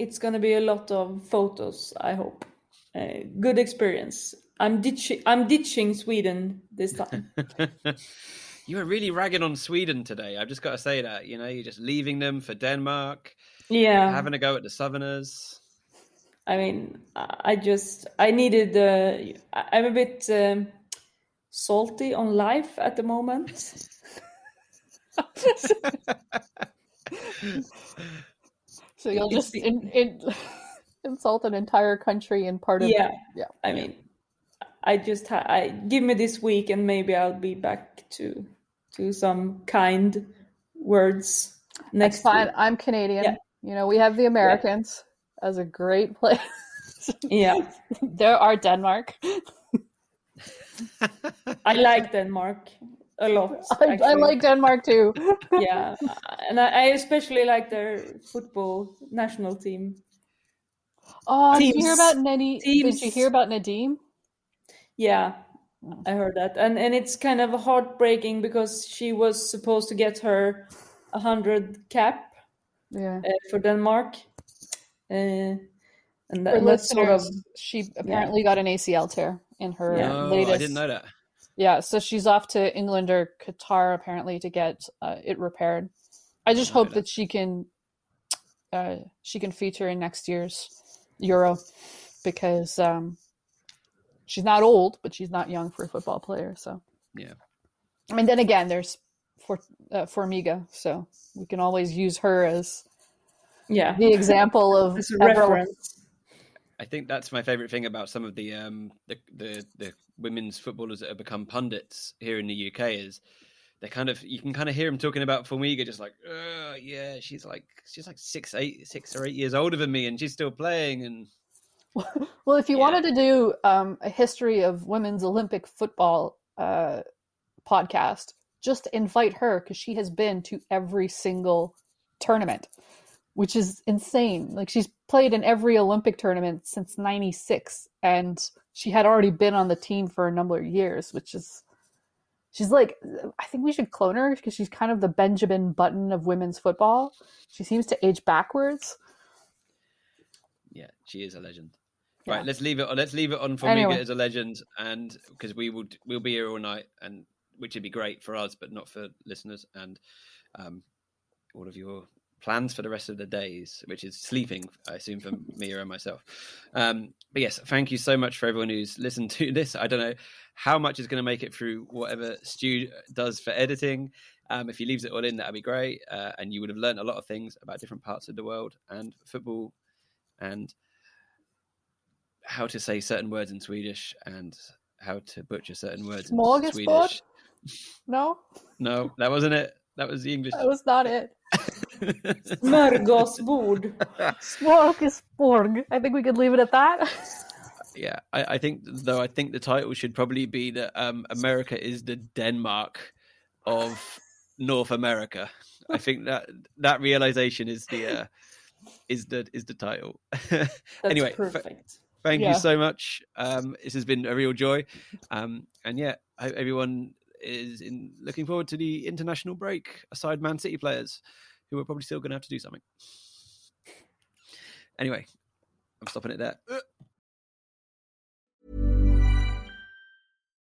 it's going to be a lot of photos, I hope. Uh, good experience. I'm ditching. I'm ditching Sweden this time. [LAUGHS] [LAUGHS]
you were really ragging on Sweden today. I've just got to say that. You know, you're just leaving them for Denmark.
Yeah,
having a go at the Southerners.
I mean, I just I needed. Uh, I'm a bit um, salty on life at the moment. [LAUGHS]
so you'll just in, in, [LAUGHS] insult an entire country and part of
yeah.
It. Yeah,
I mean, I just ha- I give me this week and maybe I'll be back to to some kind words next.
That's fine.
Week.
I'm Canadian. Yeah. You know, we have the Americans yeah. as a great place. [LAUGHS]
yeah,
there are Denmark. [LAUGHS]
I like Denmark a lot. [LAUGHS]
I, I, like Denmark too. [LAUGHS]
yeah, and I, I, especially like their football national team.
Oh, teams, did you hear about Nadi? Did you hear about Nadim?
Yeah, I heard that, and and it's kind of heartbreaking because she was supposed to get her hundred cap,
yeah,
uh, for Denmark, uh,
and that, that's sort of she apparently yeah. got an ACL tear in her
yeah. oh,
latest.
I didn't know that.
Yeah, so she's off to England or Qatar apparently to get uh, it repaired. I just hope that. that she can uh, she can feature in next year's Euro because um, she's not old, but she's not young for a football player. So
yeah.
I mean, then again, there's for uh, Formiga, so we can always use her as
yeah
the example of
reference.
I think that's my favorite thing about some of the um the, the the women's footballers that have become pundits here in the UK is they kind of you can kind of hear them talking about Formiga just like yeah she's like she's like six eight six or eight years older than me and she's still playing and [LAUGHS]
well if you yeah. wanted to do um, a history of women's Olympic football uh, podcast just invite her because she has been to every single tournament which is insane like she's played in every Olympic tournament since 96 and she had already been on the team for a number of years which is she's like i think we should clone her because she's kind of the benjamin button of women's football she seems to age backwards
yeah she is a legend yeah. right let's leave it on let's leave it on for anyway. as a legend and because we will we'll be here all night and which would be great for us but not for listeners and um, all of your plans for the rest of the days, which is sleeping, I assume, for Mia and myself. Um, but yes, thank you so much for everyone who's listened to [LAUGHS] this. I don't know how much is going to make it through whatever Stu does for editing. Um, if he leaves it all in, that'd be great. Uh, and you would have learned a lot of things about different parts of the world and football and how to say certain words in Swedish and how to butcher certain words in Swedish.
No?
No, that wasn't it. That was the English.
That was not it. [LAUGHS]
Smörgåsbord.
Smorgasbord. I think we could leave it at that.
Yeah, I, I, think though I think the title should probably be that um, America is the Denmark of North America. I think that that realization is the uh, is the is the title. [LAUGHS] anyway,
perfect.
thank yeah. you so much. Um, this has been a real joy, um, and yeah, I hope everyone is in looking forward to the international break. Aside Man City players, who are probably still going to have to do something. Anyway, I'm stopping it there.
Uh,